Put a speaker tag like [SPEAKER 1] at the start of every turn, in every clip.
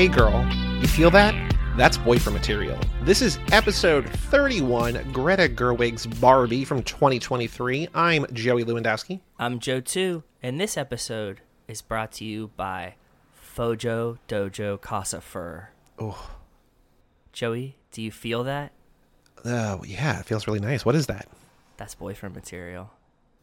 [SPEAKER 1] Hey girl, you feel that? That's boyfriend material. This is episode 31, Greta Gerwig's Barbie from 2023. I'm Joey Lewandowski.
[SPEAKER 2] I'm Joe Too, and this episode is brought to you by Fojo Dojo Casa Fur.
[SPEAKER 1] Oh.
[SPEAKER 2] Joey, do you feel that?
[SPEAKER 1] Oh, yeah, it feels really nice. What is that?
[SPEAKER 2] That's boyfriend material.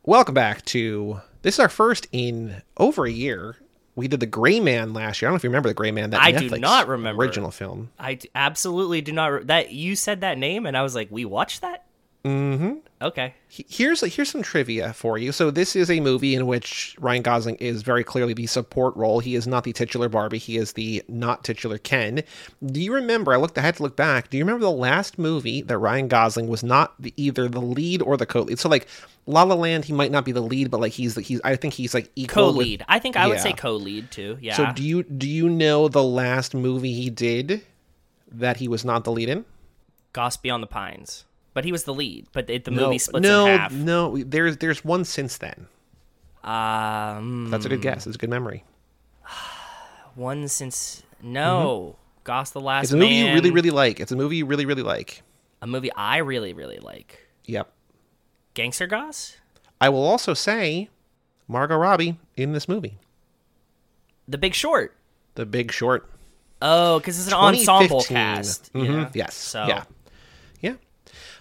[SPEAKER 1] Welcome back to this is our first in over a year we did the Gray Man last year. I don't know if you remember the Gray Man.
[SPEAKER 2] That I Netflix do not remember
[SPEAKER 1] original film.
[SPEAKER 2] I absolutely do not. Re- that you said that name, and I was like, we watched that.
[SPEAKER 1] Mm-hmm.
[SPEAKER 2] Okay. Here's
[SPEAKER 1] here's some trivia for you. So this is a movie in which Ryan Gosling is very clearly the support role. He is not the titular Barbie. He is the not titular Ken. Do you remember? I looked. I had to look back. Do you remember the last movie that Ryan Gosling was not the, either the lead or the co-lead? So like La La Land, he might not be the lead, but like he's the, he's. I think he's like
[SPEAKER 2] co-lead. With, I think I yeah. would say co-lead too.
[SPEAKER 1] Yeah. So do you do you know the last movie he did that he was not the lead in?
[SPEAKER 2] Goss on the Pines but he was the lead. But it, the
[SPEAKER 1] no,
[SPEAKER 2] movie splits no, in half.
[SPEAKER 1] No, there's there's one since then.
[SPEAKER 2] Um,
[SPEAKER 1] that's a good guess. It's a good memory.
[SPEAKER 2] One since no mm-hmm. Goss the Last.
[SPEAKER 1] It's
[SPEAKER 2] a
[SPEAKER 1] movie Man, you really really like. It's a movie you really really like.
[SPEAKER 2] A movie I really really like.
[SPEAKER 1] Yep.
[SPEAKER 2] Gangster Goss.
[SPEAKER 1] I will also say, Margot Robbie in this movie.
[SPEAKER 2] The Big Short.
[SPEAKER 1] The Big Short.
[SPEAKER 2] Oh, because it's an ensemble cast.
[SPEAKER 1] Mm-hmm. Yeah. Yes. So. Yeah.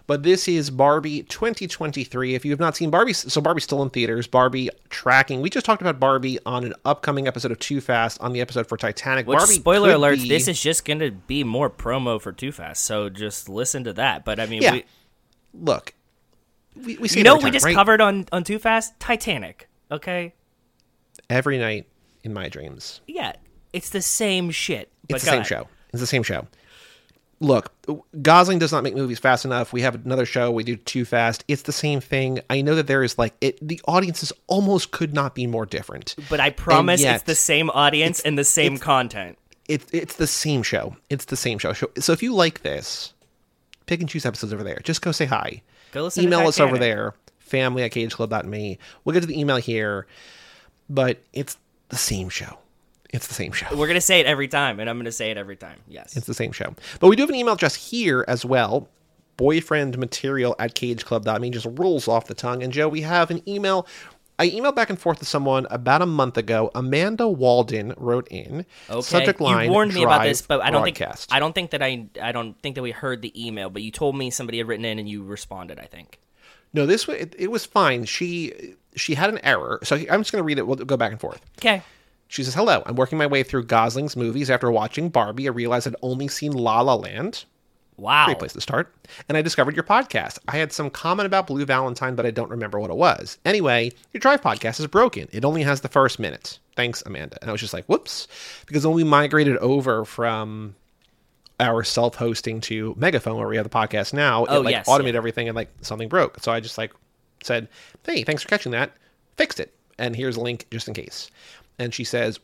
[SPEAKER 1] But this is Barbie 2023. If you have not seen Barbie, so Barbie's still in theaters. Barbie tracking. We just talked about Barbie on an upcoming episode of Too Fast on the episode for Titanic.
[SPEAKER 2] Which,
[SPEAKER 1] Barbie
[SPEAKER 2] spoiler alert, this is just going to be more promo for Too Fast. So just listen to that. But I mean,
[SPEAKER 1] yeah. we... look, we, we see.
[SPEAKER 2] You know, we just right? covered on on Too Fast Titanic. Okay.
[SPEAKER 1] Every night in my dreams.
[SPEAKER 2] Yeah, it's the same shit.
[SPEAKER 1] It's the same show. It's the same show look, Gosling does not make movies fast enough. We have another show we do too fast. It's the same thing. I know that there is like it. The audiences almost could not be more different.
[SPEAKER 2] But I promise, yet, it's the same audience and the same content.
[SPEAKER 1] It's it's the same show. It's the same show. So if you like this, pick and choose episodes over there. Just go say hi.
[SPEAKER 2] Go listen.
[SPEAKER 1] Email us over there. Family at cageclub.me. We'll get to the email here, but it's the same show. It's the same show.
[SPEAKER 2] We're going to say it every time, and I'm going to say it every time. Yes.
[SPEAKER 1] It's the same show. But we do have an email address here as well boyfriend material at cageclub.me just rolls off the tongue. And Joe, we have an email. I emailed back and forth to someone about a month ago. Amanda Walden wrote in.
[SPEAKER 2] Okay. Subject line. You warned me about this, but I don't broadcast. think I don't think that I I don't think that we heard the email. But you told me somebody had written in, and you responded. I think.
[SPEAKER 1] No, this it, it was fine. She she had an error, so I'm just going to read it. We'll go back and forth.
[SPEAKER 2] Okay.
[SPEAKER 1] She says, Hello, I'm working my way through Gosling's movies after watching Barbie. I realized I'd only seen La La Land.
[SPEAKER 2] Wow. Great
[SPEAKER 1] place to start. And I discovered your podcast. I had some comment about Blue Valentine, but I don't remember what it was. Anyway, your Drive podcast is broken. It only has the first minute. Thanks, Amanda. And I was just like, whoops. Because when we migrated over from our self hosting to Megaphone, where we have the podcast now,
[SPEAKER 2] oh,
[SPEAKER 1] it like
[SPEAKER 2] yes,
[SPEAKER 1] automated yeah. everything and like something broke. So I just like said, hey, thanks for catching that. Fixed it. And here's a link just in case and she says,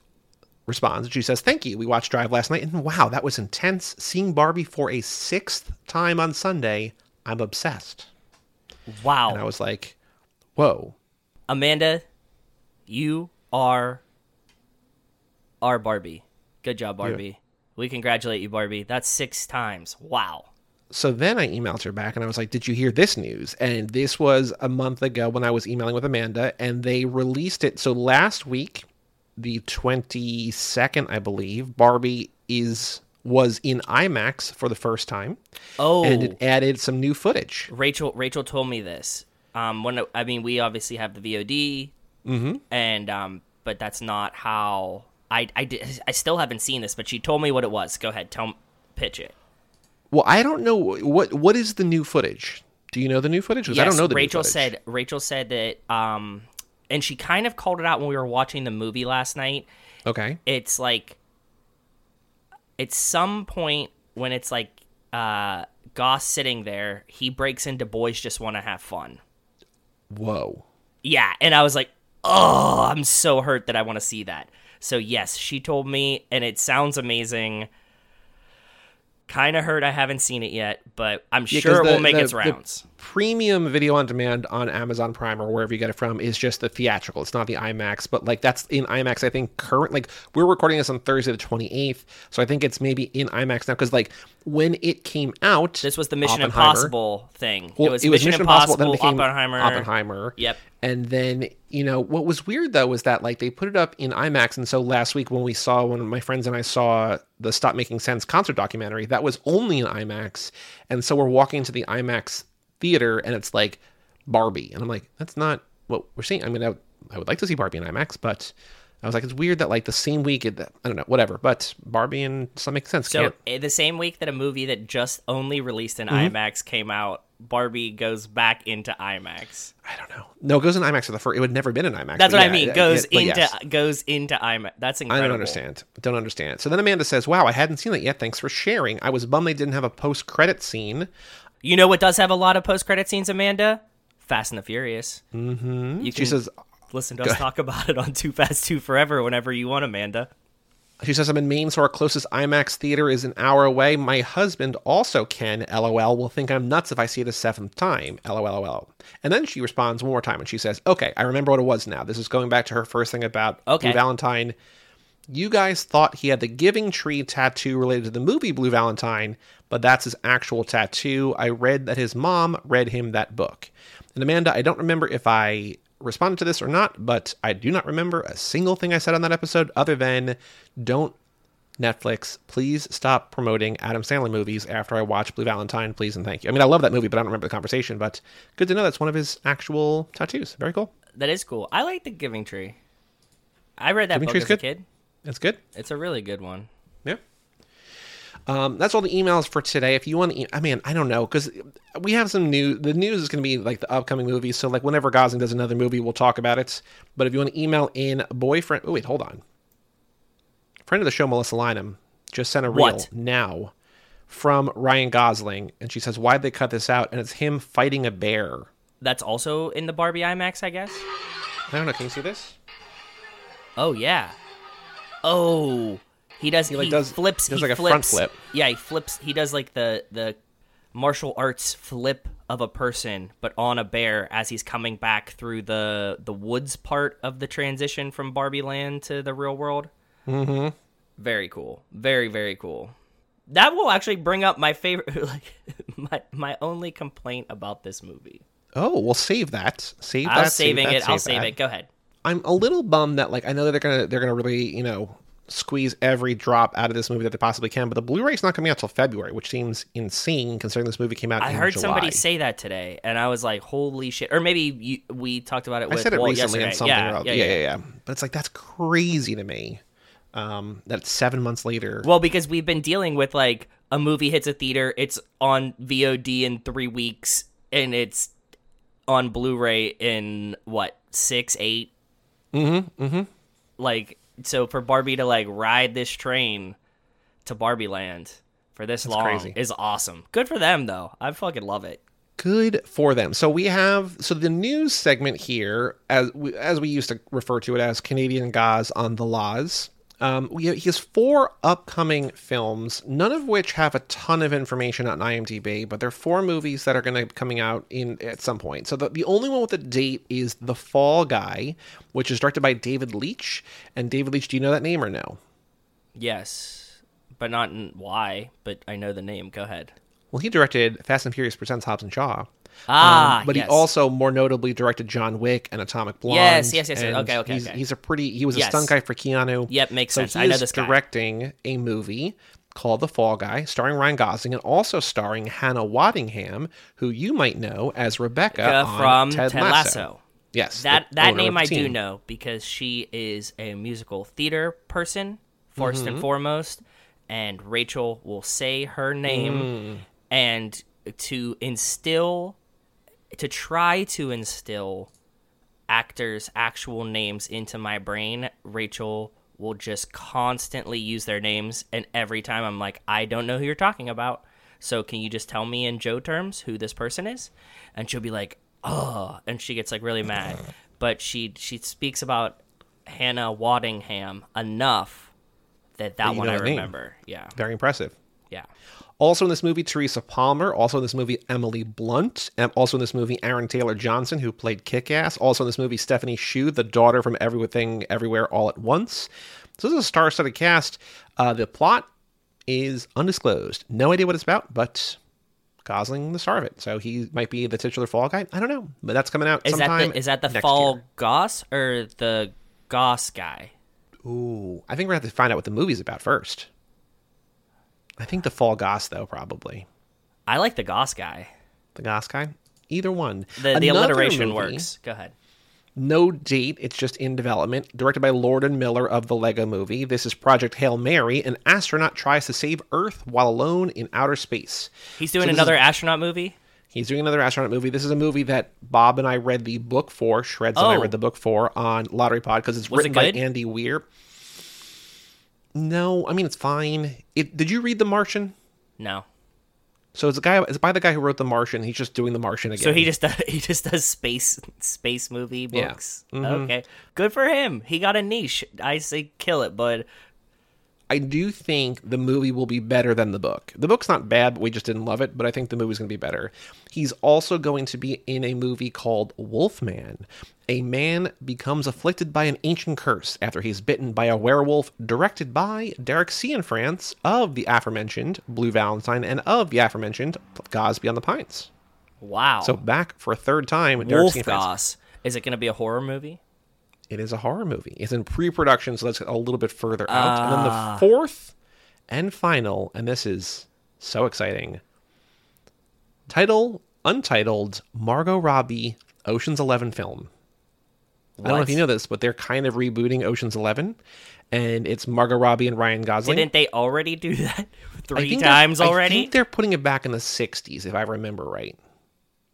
[SPEAKER 1] responds, and she says, Thank you. We watched Drive last night, and wow, that was intense. Seeing Barbie for a sixth time on Sunday, I'm obsessed.
[SPEAKER 2] Wow.
[SPEAKER 1] And I was like, Whoa.
[SPEAKER 2] Amanda, you are are Barbie. Good job, Barbie. Yeah. We congratulate you, Barbie. That's six times. Wow.
[SPEAKER 1] So then I emailed her back and I was like, Did you hear this news? And this was a month ago when I was emailing with Amanda, and they released it. So last week, the 22nd, I believe, Barbie is was in IMAX for the first time.
[SPEAKER 2] Oh, and
[SPEAKER 1] it added some new footage.
[SPEAKER 2] Rachel Rachel told me this. Um, when I mean, we obviously have the VOD,
[SPEAKER 1] mm-hmm.
[SPEAKER 2] and um, but that's not how I I did, I still haven't seen this. But she told me what it was. Go ahead, tell pitch it.
[SPEAKER 1] Well, I don't know what what is the new footage. Do you know the new footage?
[SPEAKER 2] Yes, I
[SPEAKER 1] don't know.
[SPEAKER 2] Rachel said Rachel said that um, and she kind of called it out when we were watching the movie last night.
[SPEAKER 1] Okay.
[SPEAKER 2] It's like at some point when it's like uh Goss sitting there, he breaks into boys just want to have fun.
[SPEAKER 1] Whoa.
[SPEAKER 2] Yeah, and I was like, "Oh, I'm so hurt that I want to see that." So yes, she told me and it sounds amazing. Kind of heard I haven't seen it yet, but I'm yeah, sure it will make the, its rounds.
[SPEAKER 1] premium video on demand on Amazon Prime or wherever you get it from is just the theatrical. It's not the IMAX, but like that's in IMAX. I think current like we're recording this on Thursday the 28th, so I think it's maybe in IMAX now because like when it came out,
[SPEAKER 2] this was the Mission Impossible thing. Well, it, was it was Mission, Mission Impossible, Impossible then became Oppenheimer.
[SPEAKER 1] Oppenheimer. Yep. And then, you know, what was weird though was that like they put it up in IMAX. And so last week when we saw, one of my friends and I saw the Stop Making Sense concert documentary, that was only in IMAX. And so we're walking to the IMAX theater and it's like Barbie. And I'm like, that's not what we're seeing. I mean, I would like to see Barbie in IMAX, but I was like, it's weird that like the same week, it, I don't know, whatever. But Barbie and Stop Making sense.
[SPEAKER 2] So can't. Eh, the same week that a movie that just only released in mm-hmm. IMAX came out Barbie goes back into IMAX.
[SPEAKER 1] I don't know. No, it goes in IMAX for the first. It would never been in IMAX.
[SPEAKER 2] That's what yeah, I mean. Goes into yes. goes into IMAX. That's incredible.
[SPEAKER 1] I don't understand. Don't understand. So then Amanda says, "Wow, I hadn't seen that yet. Thanks for sharing. I was bummed they didn't have a post credit scene."
[SPEAKER 2] You know what does have a lot of post credit scenes, Amanda? Fast and the Furious.
[SPEAKER 1] Mm-hmm. You she says,
[SPEAKER 2] "Listen to us ahead. talk about it on Too Fast, Too Forever whenever you want, Amanda."
[SPEAKER 1] She says, I'm in Maine, so our closest IMAX theater is an hour away. My husband also can, lol, will think I'm nuts if I see it a seventh time, lol. And then she responds one more time and she says, Okay, I remember what it was now. This is going back to her first thing about
[SPEAKER 2] okay.
[SPEAKER 1] Blue Valentine. You guys thought he had the Giving Tree tattoo related to the movie Blue Valentine, but that's his actual tattoo. I read that his mom read him that book. And Amanda, I don't remember if I responded to this or not, but I do not remember a single thing I said on that episode other than don't Netflix, please stop promoting Adam Sandler movies after I watch Blue Valentine, please and thank you. I mean, I love that movie, but I don't remember the conversation, but good to know that's one of his actual tattoos. Very cool.
[SPEAKER 2] That is cool. I like the Giving Tree. I read that Giving book Tree's as good.
[SPEAKER 1] a
[SPEAKER 2] kid.
[SPEAKER 1] It's good.
[SPEAKER 2] It's a really good one.
[SPEAKER 1] Um, that's all the emails for today. If you want to, e- I mean, I don't know because we have some new. The news is going to be like the upcoming movie. So like whenever Gosling does another movie, we'll talk about it. But if you want to email in boyfriend, oh wait, hold on. Friend of the show Melissa Lynham just sent a reel what? now from Ryan Gosling, and she says, "Why'd they cut this out?" And it's him fighting a bear.
[SPEAKER 2] That's also in the Barbie IMAX, I guess. I
[SPEAKER 1] don't know. Can you see this?
[SPEAKER 2] Oh yeah. Oh, he does. He, like, he does, flips. Does he like flips. a front flip. Yeah, he flips. He does like the the martial arts flip of a person, but on a bear as he's coming back through the the woods part of the transition from Barbie Land to the real world.
[SPEAKER 1] Mm-hmm.
[SPEAKER 2] Very cool. Very very cool. That will actually bring up my favorite, like my my only complaint about this movie.
[SPEAKER 1] Oh, well, save that. Save I'm that. I'm
[SPEAKER 2] saving save
[SPEAKER 1] that, it.
[SPEAKER 2] Save I'll save it. Go ahead.
[SPEAKER 1] I'm a little bummed that like I know that they're gonna they're gonna really you know squeeze every drop out of this movie that they possibly can. But the blu ray is not coming out till February, which seems insane considering this movie came out.
[SPEAKER 2] I heard
[SPEAKER 1] July.
[SPEAKER 2] somebody say that today, and I was like, "Holy shit!" Or maybe you, we talked about it. With I said it Walt recently yesterday.
[SPEAKER 1] in something. Yeah, else. Yeah yeah, yeah, yeah, yeah. But it's like that's crazy to me. Um, that's seven months later.
[SPEAKER 2] Well, because we've been dealing with like a movie hits a theater, it's on VOD in three weeks, and it's on Blu-ray in what six, eight?
[SPEAKER 1] Mm-hmm. Mm-hmm.
[SPEAKER 2] Like so for Barbie to like ride this train to Barbie Land for this That's long crazy. is awesome. Good for them though. I fucking love it.
[SPEAKER 1] Good for them. So we have so the news segment here, as we, as we used to refer to it as Canadian Gos on the Los. Um, he has four upcoming films, none of which have a ton of information on IMDb, but they're four movies that are going to be coming out in at some point. So the, the only one with a date is The Fall Guy, which is directed by David Leitch. And David Leitch, do you know that name or no?
[SPEAKER 2] Yes, but not why, but I know the name. Go ahead.
[SPEAKER 1] Well, he directed Fast and Furious Presents Hobbs and Shaw.
[SPEAKER 2] Ah, um,
[SPEAKER 1] but yes. he also more notably directed John Wick and Atomic Blonde.
[SPEAKER 2] Yes, yes, yes. yes. Okay, okay
[SPEAKER 1] he's,
[SPEAKER 2] okay
[SPEAKER 1] he's, a pretty. He was yes. a stunt guy for Keanu.
[SPEAKER 2] Yep, makes so sense. I know this guy.
[SPEAKER 1] directing a movie called The Fall Guy, starring Ryan Gosling and also starring Hannah Waddingham, who you might know as Rebecca uh, from Ted, Ted Lasso. Lasso.
[SPEAKER 2] Yes, that that name I do know because she is a musical theater person 1st mm-hmm. and foremost, and Rachel will say her name mm. and to instill to try to instill actors' actual names into my brain, Rachel will just constantly use their names. And every time I'm like, I don't know who you're talking about. So can you just tell me in Joe terms who this person is? And she'll be like, oh, and she gets like really mad. But she she speaks about Hannah Waddingham enough that that one I remember. Name. Yeah.
[SPEAKER 1] Very impressive. Yeah. Also in this movie, Teresa Palmer. Also in this movie, Emily Blunt. And also in this movie, Aaron Taylor Johnson, who played Kick Ass. Also in this movie, Stephanie Hsu, the daughter from Everything Everywhere All at Once. So this is a star studded cast. Uh, the plot is undisclosed. No idea what it's about, but Gosling the star of it. So he might be the titular Fall guy. I don't know, but that's coming out is sometime. That
[SPEAKER 2] the, is that the Fall year. Goss or the Goss guy?
[SPEAKER 1] Ooh, I think we're gonna have to find out what the movie's about first. I think the fall goss though, probably.
[SPEAKER 2] I like the goss guy.
[SPEAKER 1] The goss guy. Either one.
[SPEAKER 2] The, the alliteration movie, works. Go ahead.
[SPEAKER 1] No date. It's just in development. Directed by Lord and Miller of the Lego Movie. This is Project Hail Mary. An astronaut tries to save Earth while alone in outer space.
[SPEAKER 2] He's doing so another is, astronaut movie.
[SPEAKER 1] He's doing another astronaut movie. This is a movie that Bob and I read the book for. Shreds oh. and I read oh. the book for on Lottery Pod because it's Was written it by Andy Weir. No, I mean it's fine. It, did you read The Martian?
[SPEAKER 2] No.
[SPEAKER 1] So it's a guy. It's by the guy who wrote The Martian. He's just doing The Martian again.
[SPEAKER 2] So he just does, he just does space space movie books. Yeah. Mm-hmm. Okay, good for him. He got a niche. I say kill it, bud.
[SPEAKER 1] I do think the movie will be better than the book. The book's not bad, but we just didn't love it, but I think the movie's going to be better. He's also going to be in a movie called Wolfman. A man becomes afflicted by an ancient curse after he's bitten by a werewolf, directed by Derek Cianfrance of the aforementioned Blue Valentine and of the aforementioned Goss Beyond the Pines.
[SPEAKER 2] Wow.
[SPEAKER 1] So back for a third time.
[SPEAKER 2] Derek Wolf Goss. Is it going to be a horror movie?
[SPEAKER 1] it is a horror movie. It's in pre-production, so that's a little bit further out. Uh. And then the ah. fourth and final, and this is so exciting. Title untitled Margot Robbie Ocean's 11 film. What? I don't know if you know this, but they're kind of rebooting Ocean's 11 and it's Margot Robbie and Ryan Gosling.
[SPEAKER 2] Didn't they already do that 3 times already? I
[SPEAKER 1] think they're putting it back in the 60s if I remember right.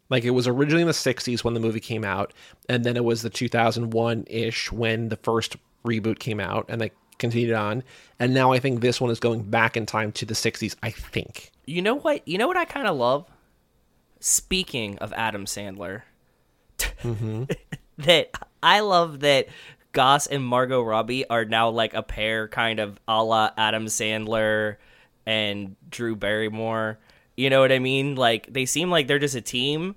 [SPEAKER 1] Like it was originally in the 60s when the movie came out, and then it was the 2001 ish when the first reboot came out, and they continued on. And now I think this one is going back in time to the 60s, I think.
[SPEAKER 2] You know what? You know what I kind of love? Speaking of Adam Sandler,
[SPEAKER 1] mm-hmm.
[SPEAKER 2] that I love that Goss and Margot Robbie are now like a pair, kind of a la Adam Sandler and Drew Barrymore you know what I mean? Like they seem like they're just a team.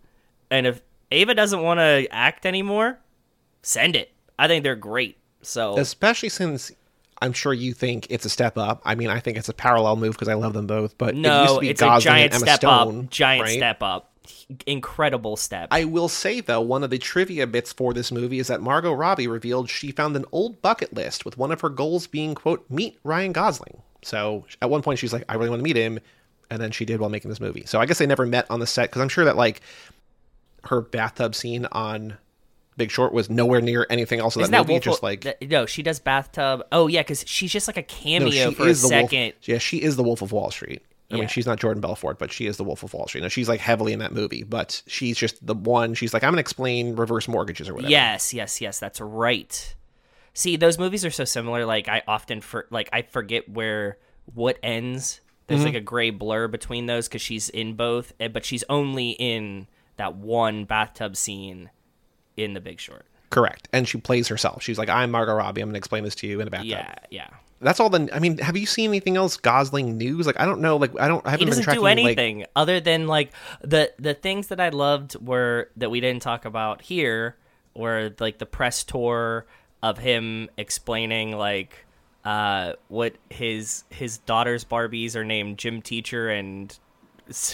[SPEAKER 2] And if Eva doesn't want to act anymore, send it. I think they're great. So
[SPEAKER 1] especially since I'm sure you think it's a step up. I mean, I think it's a parallel move because I love them both. But
[SPEAKER 2] no, it it's Gosling a giant step Stone, up. Giant right? step up. Incredible step.
[SPEAKER 1] I will say though, one of the trivia bits for this movie is that Margot Robbie revealed she found an old bucket list with one of her goals being quote meet Ryan Gosling. So at one point she's like, I really want to meet him and then she did while making this movie. So I guess they never met on the set because I'm sure that like her bathtub scene on Big Short was nowhere near anything else. That, that movie Wolf, just like
[SPEAKER 2] no, she does bathtub. Oh yeah, because she's just like a cameo no, for a second.
[SPEAKER 1] Wolf, yeah, she is the Wolf of Wall Street. I yeah. mean, she's not Jordan Belfort, but she is the Wolf of Wall Street. Now she's like heavily in that movie, but she's just the one. She's like, I'm gonna explain reverse mortgages or whatever.
[SPEAKER 2] Yes, yes, yes. That's right. See, those movies are so similar. Like I often for like I forget where what ends there's mm-hmm. like a gray blur between those because she's in both, eh, but she's only in that one bathtub scene in The Big Short.
[SPEAKER 1] Correct. And she plays herself. She's like, I'm Margot Robbie. I'm going to explain this to you in a bathtub.
[SPEAKER 2] Yeah, yeah.
[SPEAKER 1] That's all the. I mean, have you seen anything else Gosling news? Like, I don't know. Like, I don't. I haven't he doesn't been tracking, do
[SPEAKER 2] anything like... other than like the the things that I loved were that we didn't talk about here were like the press tour of him explaining like uh, what his his daughter's Barbies are named Gym Teacher and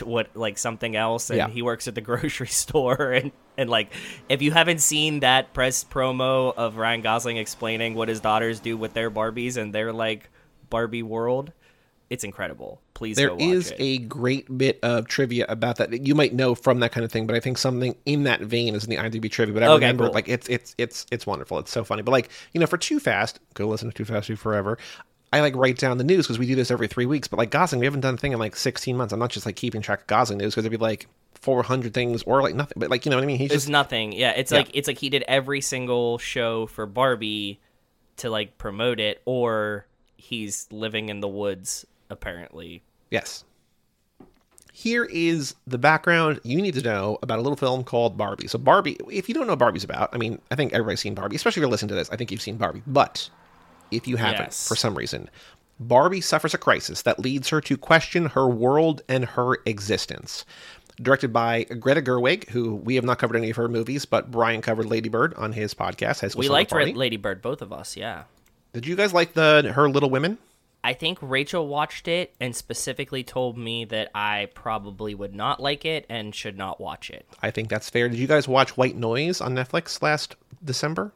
[SPEAKER 2] what like something else, and yeah. he works at the grocery store and and like if you haven't seen that press promo of Ryan Gosling explaining what his daughters do with their Barbies and they're like Barbie World, it's incredible. Please
[SPEAKER 1] there is
[SPEAKER 2] it.
[SPEAKER 1] a great bit of trivia about that you might know from that kind of thing, but I think something in that vein is in the IMDb trivia. But I okay, remember cool. like it's it's it's it's wonderful. It's so funny. But like you know, for Too Fast, go listen to Too Fast, Too Forever. I like write down the news because we do this every three weeks. But like Gosling, we haven't done a thing in like 16 months. I'm not just like keeping track of Gosling news because it'd be like 400 things or like nothing. But like you know what I mean?
[SPEAKER 2] He's it's
[SPEAKER 1] just
[SPEAKER 2] nothing. Yeah, it's yeah. like it's like he did every single show for Barbie to like promote it, or he's living in the woods apparently.
[SPEAKER 1] Yes. Here is the background you need to know about a little film called Barbie. So, Barbie, if you don't know Barbie's about, I mean, I think everybody's seen Barbie, especially if you're listening to this. I think you've seen Barbie. But if you haven't, yes. for some reason, Barbie suffers a crisis that leads her to question her world and her existence. Directed by Greta Gerwig, who we have not covered any of her movies, but Brian covered Lady Bird on his podcast.
[SPEAKER 2] High we liked Lady Bird, both of us, yeah. Did
[SPEAKER 1] you guys like the her Little Women?
[SPEAKER 2] I think Rachel watched it and specifically told me that I probably would not like it and should not watch it.
[SPEAKER 1] I think that's fair. Did you guys watch White Noise on Netflix last December?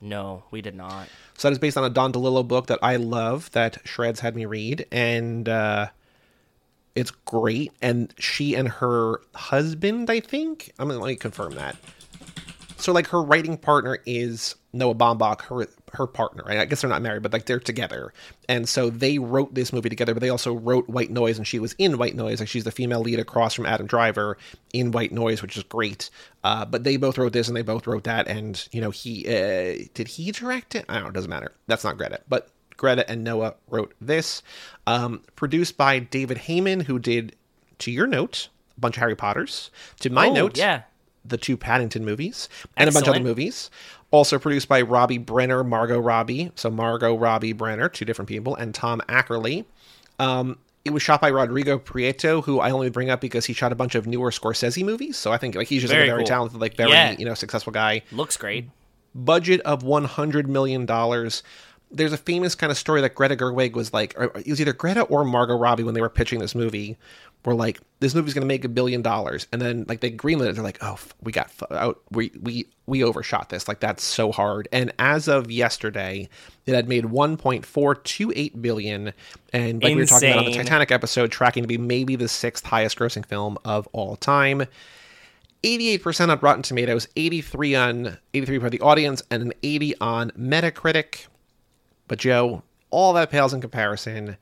[SPEAKER 2] No, we did not.
[SPEAKER 1] So that is based on a Don DeLillo book that I love that Shreds had me read, and uh, it's great. And she and her husband, I think, I'm gonna let me confirm that. So like her writing partner is Noah Baumbach, her her partner. Right? I guess they're not married, but like they're together. And so they wrote this movie together, but they also wrote White Noise, and she was in White Noise. Like she's the female lead across from Adam Driver in White Noise, which is great. Uh, but they both wrote this and they both wrote that, and you know he uh, did he direct it? I don't know. It doesn't matter. That's not Greta, but. Greta and Noah wrote this, um, produced by David Heyman, who did, to your note, a bunch of Harry Potters. To my oh, note,
[SPEAKER 2] yeah,
[SPEAKER 1] the two Paddington movies and Excellent. a bunch of other movies. Also produced by Robbie Brenner, Margot Robbie. So Margot Robbie Brenner, two different people, and Tom Ackerley. Um, it was shot by Rodrigo Prieto, who I only bring up because he shot a bunch of newer Scorsese movies. So I think like he's just very like, a very cool. talented, like very yeah. you know successful guy.
[SPEAKER 2] Looks great.
[SPEAKER 1] Budget of one hundred million dollars. There's a famous kind of story that Greta Gerwig was like, it was either Greta or Margot Robbie when they were pitching this movie, were like, this movie's going to make a billion dollars, and then like they greenlit it. They're like, oh, we got out, we we we overshot this. Like that's so hard. And as of yesterday, it had made 1.428 billion, and like Insane. we were talking about on the Titanic episode, tracking to be maybe the sixth highest grossing film of all time. 88% on Rotten Tomatoes, 83 on 83 for the audience, and an 80 on Metacritic. But Joe, all that pales in comparison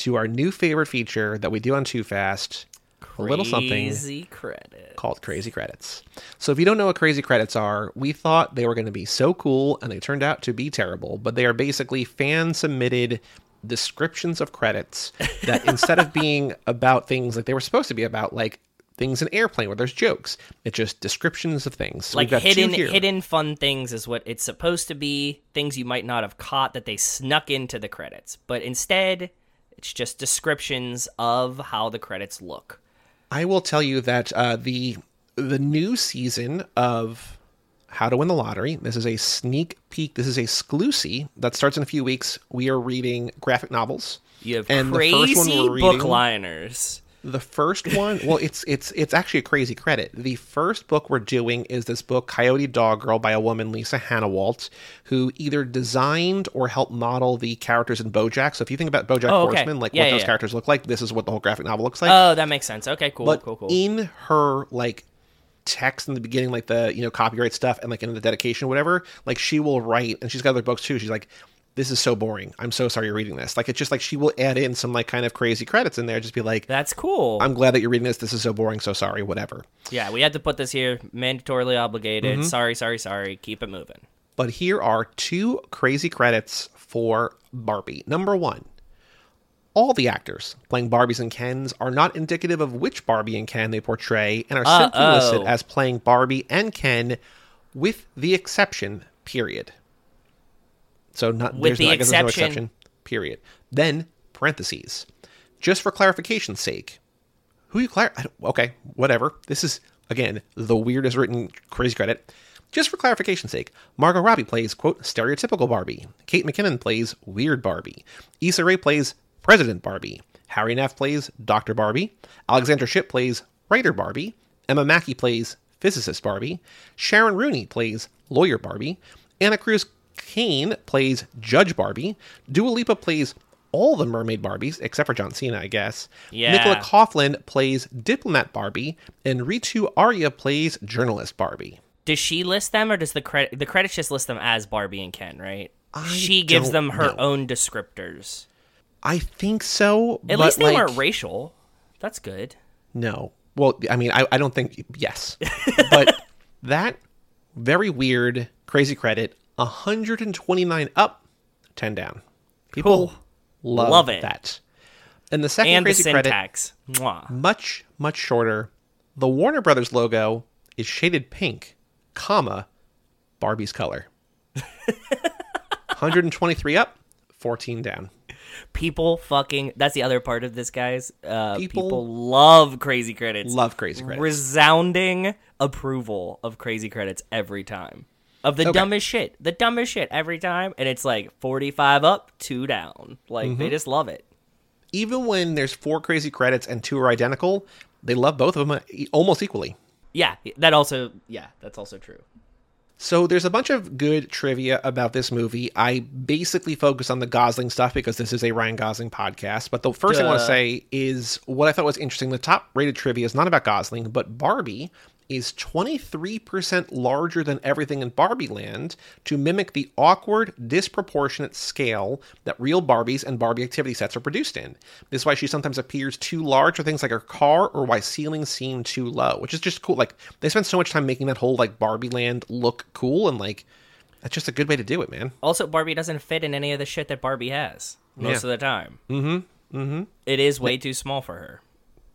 [SPEAKER 1] to our new favorite feature that we do on Too Fast. Crazy a little something credits. called crazy credits. So if you don't know what crazy credits are, we thought they were going to be so cool and they turned out to be terrible, but they are basically fan submitted descriptions of credits that instead of being about things like they were supposed to be about like things in airplane where there's jokes it's just descriptions of things so
[SPEAKER 2] like hidden hidden fun things is what it's supposed to be things you might not have caught that they snuck into the credits but instead it's just descriptions of how the credits look.
[SPEAKER 1] I will tell you that uh, the the new season of How to Win the Lottery. This is a sneak peek. This is a exclusive that starts in a few weeks. We are reading graphic novels.
[SPEAKER 2] You have and crazy the first one we're reading, bookliners.
[SPEAKER 1] The first one, well, it's it's it's actually a crazy credit. The first book we're doing is this book, Coyote Dog Girl, by a woman Lisa Hanawalt who either designed or helped model the characters in BoJack. So if you think about BoJack oh, okay. Horseman, like yeah, what yeah, those yeah. characters look like, this is what the whole graphic novel looks like.
[SPEAKER 2] Oh, that makes sense. Okay, cool,
[SPEAKER 1] but
[SPEAKER 2] cool, cool.
[SPEAKER 1] In her like text in the beginning, like the you know copyright stuff, and like in the dedication, whatever. Like she will write, and she's got other books too. She's like, this is so boring. I'm so sorry you're reading this. Like it's just like she will add in some like kind of crazy credits in there, just be like,
[SPEAKER 2] that's cool.
[SPEAKER 1] I'm glad that you're reading this. This is so boring. So sorry. Whatever.
[SPEAKER 2] Yeah, we had to put this here. Mandatorily obligated. Mm-hmm. Sorry, sorry, sorry. Keep it moving.
[SPEAKER 1] But here are two crazy credits for Barbie. Number one, all the actors playing Barbies and Kens are not indicative of which Barbie and Ken they portray and are Uh-oh. simply listed as playing Barbie and Ken with the exception, period. So not with the no, exception. No exception. Period. Then parentheses, just for clarification's sake. Who you clar? okay, whatever. This is again the weirdest written crazy credit. Just for clarification's sake, Margot Robbie plays quote stereotypical Barbie. Kate McKinnon plays weird Barbie. Issa Rae plays President Barbie. Hari Nef plays Dr. Barbie. Alexandra Shipp plays writer Barbie. Emma Mackey plays physicist Barbie. Sharon Rooney plays lawyer Barbie. Ana Cruz Kayne plays Judge Barbie. Dua Lipa plays all the mermaid Barbies, except for John Cena, I guess.
[SPEAKER 2] Yeah.
[SPEAKER 1] Nicola Coughlan plays diplomat Barbie, and Ritu Arya plays journalist Barbie.
[SPEAKER 2] Does she list them, or does the credit the credits just list them as Barbie and Ken? Right. I she gives them her know. own descriptors.
[SPEAKER 1] I think so. At least they like, weren't
[SPEAKER 2] racial. That's good.
[SPEAKER 1] No. Well, I mean, I, I don't think yes, but that very weird, crazy credit. 129 up, 10 down. People cool. love, love, it. that. And the second and crazy the syntax. credit, Mwah. much, much shorter. The Warner Brothers logo is shaded pink, comma, Barbie's color. 123 up, 14 down.
[SPEAKER 2] People fucking. That's the other part of this, guys. Uh, people, people, love crazy credits.
[SPEAKER 1] Love crazy credits.
[SPEAKER 2] Resounding approval of crazy credits every time of the okay. dumbest shit. The dumbest shit every time. And it's like 45 up, two down. Like, mm-hmm. they just love it.
[SPEAKER 1] Even when there's four crazy credits and two are identical, they love both of them uh, almost equally.
[SPEAKER 2] Yeah, that also, yeah, that's also true.
[SPEAKER 1] So there's a bunch of good trivia about this movie. I basically focus on the Gosling stuff because this is a Ryan Gosling podcast. But the first Duh. thing I want to say is what I thought was interesting. The top rated trivia is not about Gosling, but Barbie is 23% larger than everything in Barbie Land to mimic the awkward, disproportionate scale that real Barbies and Barbie activity sets are produced in. This is why she sometimes appears too large for things like her car or why ceilings seem too low, which is just cool. Like, they spend so much time making that whole, like, Barbie Land look cool and, like, that's just a good way to do it, man.
[SPEAKER 2] Also, Barbie doesn't fit in any of the shit that Barbie has most yeah. of the time.
[SPEAKER 1] Mm hmm. Mm hmm.
[SPEAKER 2] It is way too small for her.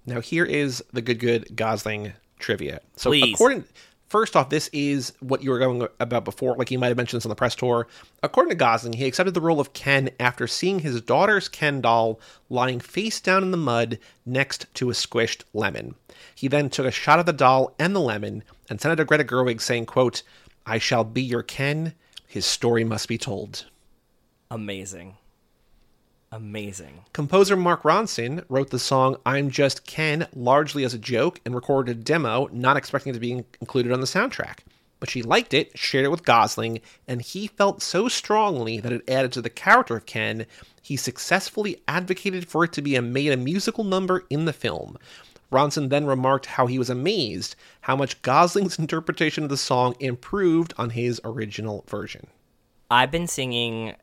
[SPEAKER 1] Now, here is the good, good Gosling trivia. So Please. according first off, this is what you were going about before. Like you might have mentioned this on the press tour. According to Gosling, he accepted the role of Ken after seeing his daughter's Ken doll lying face down in the mud next to a squished lemon. He then took a shot of the doll and the lemon and sent it to Greta Gerwig, saying, "quote I shall be your Ken. His story must be told."
[SPEAKER 2] Amazing. Amazing.
[SPEAKER 1] Composer Mark Ronson wrote the song I'm Just Ken largely as a joke and recorded a demo, not expecting it to be included on the soundtrack. But she liked it, shared it with Gosling, and he felt so strongly that it added to the character of Ken, he successfully advocated for it to be a made a musical number in the film. Ronson then remarked how he was amazed how much Gosling's interpretation of the song improved on his original version.
[SPEAKER 2] I've been singing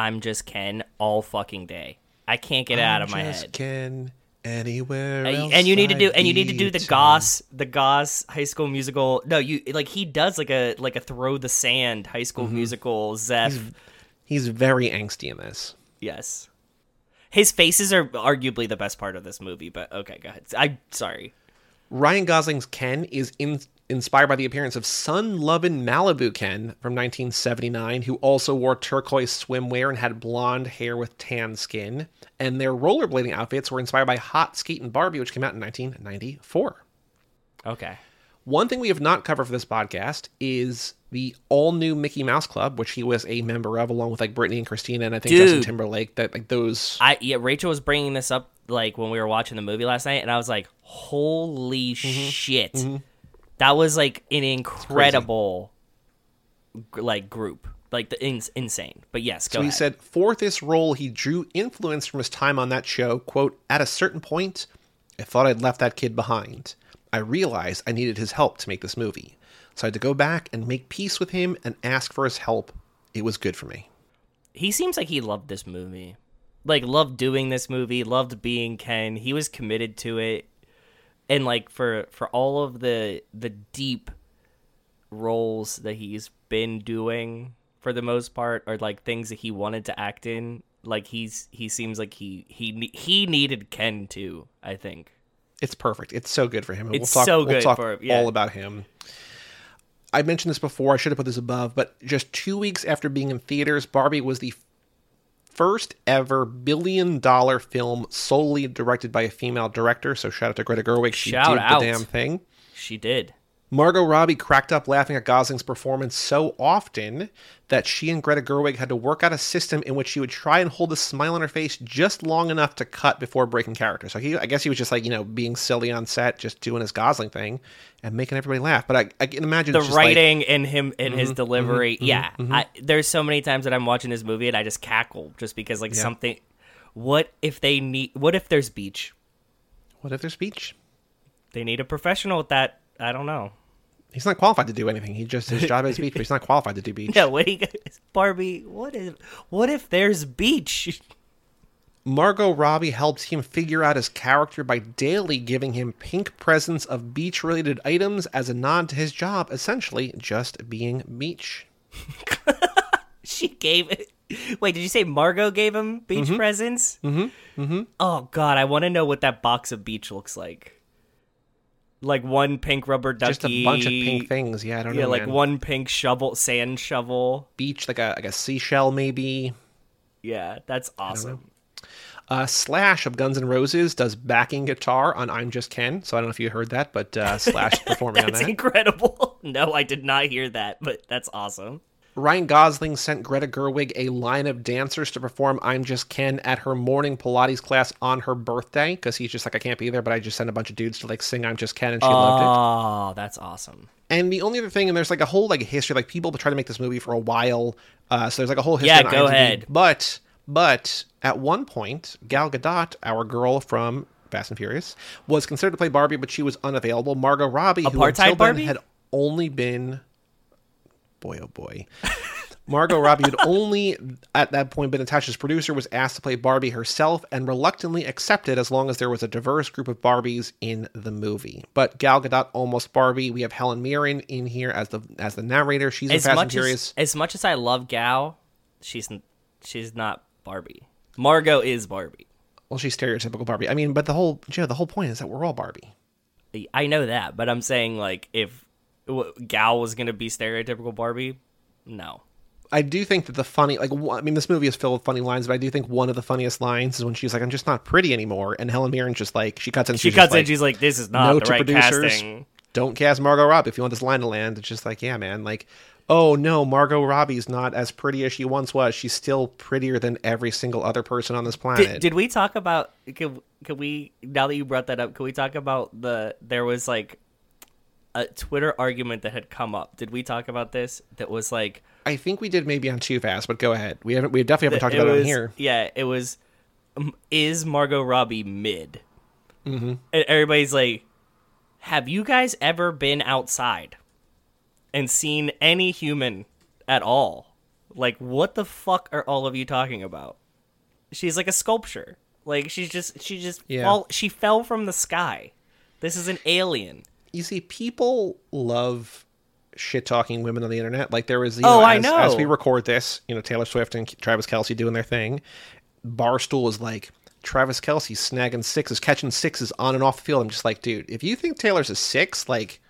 [SPEAKER 2] I'm just Ken all fucking day. I can't get it out of my head. Ken
[SPEAKER 1] anywhere. And,
[SPEAKER 2] and you need to do and you need to do the Goss the Goss High School Musical. No, you like he does like a like a throw the sand High School mm-hmm. Musical Zeph.
[SPEAKER 1] He's, he's very angsty in this.
[SPEAKER 2] Yes. His faces are arguably the best part of this movie, but okay, go ahead. I'm sorry.
[SPEAKER 1] Ryan Gosling's Ken is in, inspired by the appearance of Sun Lovin' Malibu Ken from 1979, who also wore turquoise swimwear and had blonde hair with tan skin. And their rollerblading outfits were inspired by Hot Skatin' Barbie, which came out in 1994.
[SPEAKER 2] Okay.
[SPEAKER 1] One thing we have not covered for this podcast is the all new Mickey Mouse Club, which he was a member of, along with like Britney and Christina, and I think Dude, Justin Timberlake. That like those,
[SPEAKER 2] I yeah, Rachel was bringing this up like when we were watching the movie last night, and I was like, "Holy mm-hmm. shit!" Mm-hmm. That was like an incredible, like group, like the in- insane. But yes, so
[SPEAKER 1] he ahead. said for this role, he drew influence from his time on that show. "Quote: At a certain point, I thought I'd left that kid behind. I realized I needed his help to make this movie, so I had to go back and make peace with him and ask for his help. It was good for me."
[SPEAKER 2] He seems like he loved this movie like loved doing this movie, loved being Ken. He was committed to it. And like for for all of the the deep roles that he's been doing for the most part are like things that he wanted to act in. Like he's he seems like he he he needed Ken too, I think.
[SPEAKER 1] It's perfect. It's so good for him. it's we'll talk, so good we'll talk for him. Yeah. all about him. I mentioned this before. I should have put this above, but just two weeks after being in theaters, Barbie was the first ever billion dollar film solely directed by a female director. So shout out to Greta Gerwig. She Shout did out. the damn thing.
[SPEAKER 2] She did.
[SPEAKER 1] Margot Robbie cracked up laughing at Gosling's performance so often that she and Greta Gerwig had to work out a system in which she would try and hold the smile on her face just long enough to cut before breaking character. So he, I guess he was just like, you know, being silly on set, just doing his Gosling thing and making everybody laugh. But I, I can imagine
[SPEAKER 2] the writing like, in him in mm-hmm, his delivery. Mm-hmm, yeah, mm-hmm. I, there's so many times that I'm watching this movie and I just cackle just because like yeah. something. What if they need? What if there's beach?
[SPEAKER 1] What if there's beach?
[SPEAKER 2] They need a professional at that. I don't know.
[SPEAKER 1] He's not qualified to do anything. He just his job is beach, but he's not qualified to do beach.
[SPEAKER 2] No, what Barbie? What if? What if there's beach?
[SPEAKER 1] Margot Robbie helps him figure out his character by daily giving him pink presents of beach related items as a nod to his job, essentially just being beach.
[SPEAKER 2] she gave it. Wait, did you say Margot gave him beach mm-hmm. presents?
[SPEAKER 1] Mm-hmm. Mm-hmm.
[SPEAKER 2] Oh, God, I want to know what that box of beach looks like like one pink rubber ducky,
[SPEAKER 1] just a bunch of pink things. Yeah, I don't
[SPEAKER 2] yeah,
[SPEAKER 1] know. Yeah,
[SPEAKER 2] like man. one pink shovel, sand shovel,
[SPEAKER 1] beach, like a like a seashell, maybe.
[SPEAKER 2] Yeah, that's awesome.
[SPEAKER 1] Uh, Slash of Guns N' Roses does backing guitar on "I'm Just Ken," so I don't know if you heard that, but uh, Slash performing
[SPEAKER 2] that's on
[SPEAKER 1] that. That's
[SPEAKER 2] incredible. No, I did not hear that, but that's awesome.
[SPEAKER 1] Ryan Gosling sent Greta Gerwig a line of dancers to perform I'm Just Ken at her morning Pilates class on her birthday because he's just like, I can't be there, but I just sent a bunch of dudes to like sing I'm Just Ken and she
[SPEAKER 2] oh,
[SPEAKER 1] loved
[SPEAKER 2] it. Oh, that's awesome.
[SPEAKER 1] And the only other thing, and there's like a whole like history, like people try to make this movie for a while. Uh, so there's like a whole history. Yeah,
[SPEAKER 2] go IMDb, ahead.
[SPEAKER 1] But, but at one point, Gal Gadot, our girl from Fast and Furious, was considered to play Barbie, but she was unavailable. Margot Robbie, Apartheid who until Barbie? then had only been boy, oh boy. Margot Robbie, who'd only at that point been attached as producer, was asked to play Barbie herself and reluctantly accepted as long as there was a diverse group of Barbies in the movie. But Gal Gadot almost Barbie. We have Helen Mirren in here as the as the narrator. She's as
[SPEAKER 2] much as, as much as I love Gal, she's she's not Barbie. Margot is Barbie.
[SPEAKER 1] Well, she's stereotypical Barbie. I mean, but the whole you know, the whole point is that we're all Barbie.
[SPEAKER 2] I know that, but I'm saying like if Gal was going to be stereotypical Barbie? No.
[SPEAKER 1] I do think that the funny, like, I mean, this movie is filled with funny lines, but I do think one of the funniest lines is when she's like, "I'm just not pretty anymore," and Helen Mirren just like, she cuts in,
[SPEAKER 2] she cuts in,
[SPEAKER 1] like,
[SPEAKER 2] she's like, "This is not no the right producers. casting.
[SPEAKER 1] Don't cast Margot Robbie if you want this line to land." It's just like, yeah, man, like, oh no, Margot Robbie's not as pretty as she once was. She's still prettier than every single other person on this planet.
[SPEAKER 2] Did, did we talk about? Can, can we? Now that you brought that up, can we talk about the? There was like a Twitter argument that had come up. Did we talk about this? That was like
[SPEAKER 1] I think we did maybe on Too Fast, but go ahead. We haven't. We definitely haven't talked about was, it on here.
[SPEAKER 2] Yeah, it was. Um, is Margot Robbie mid?
[SPEAKER 1] Mm-hmm.
[SPEAKER 2] And everybody's like, "Have you guys ever been outside and seen any human at all? Like, what the fuck are all of you talking about?" She's like a sculpture. Like she's just she just yeah. Fall, she fell from the sky. This is an alien
[SPEAKER 1] you see, people love shit talking women on the internet. Like there was, you oh, know, I know. As we record this, you know, Taylor Swift and Travis Kelce doing their thing. Barstool is like Travis Kelce snagging sixes, catching sixes on and off the field. I'm just like, dude, if you think Taylor's a six, like,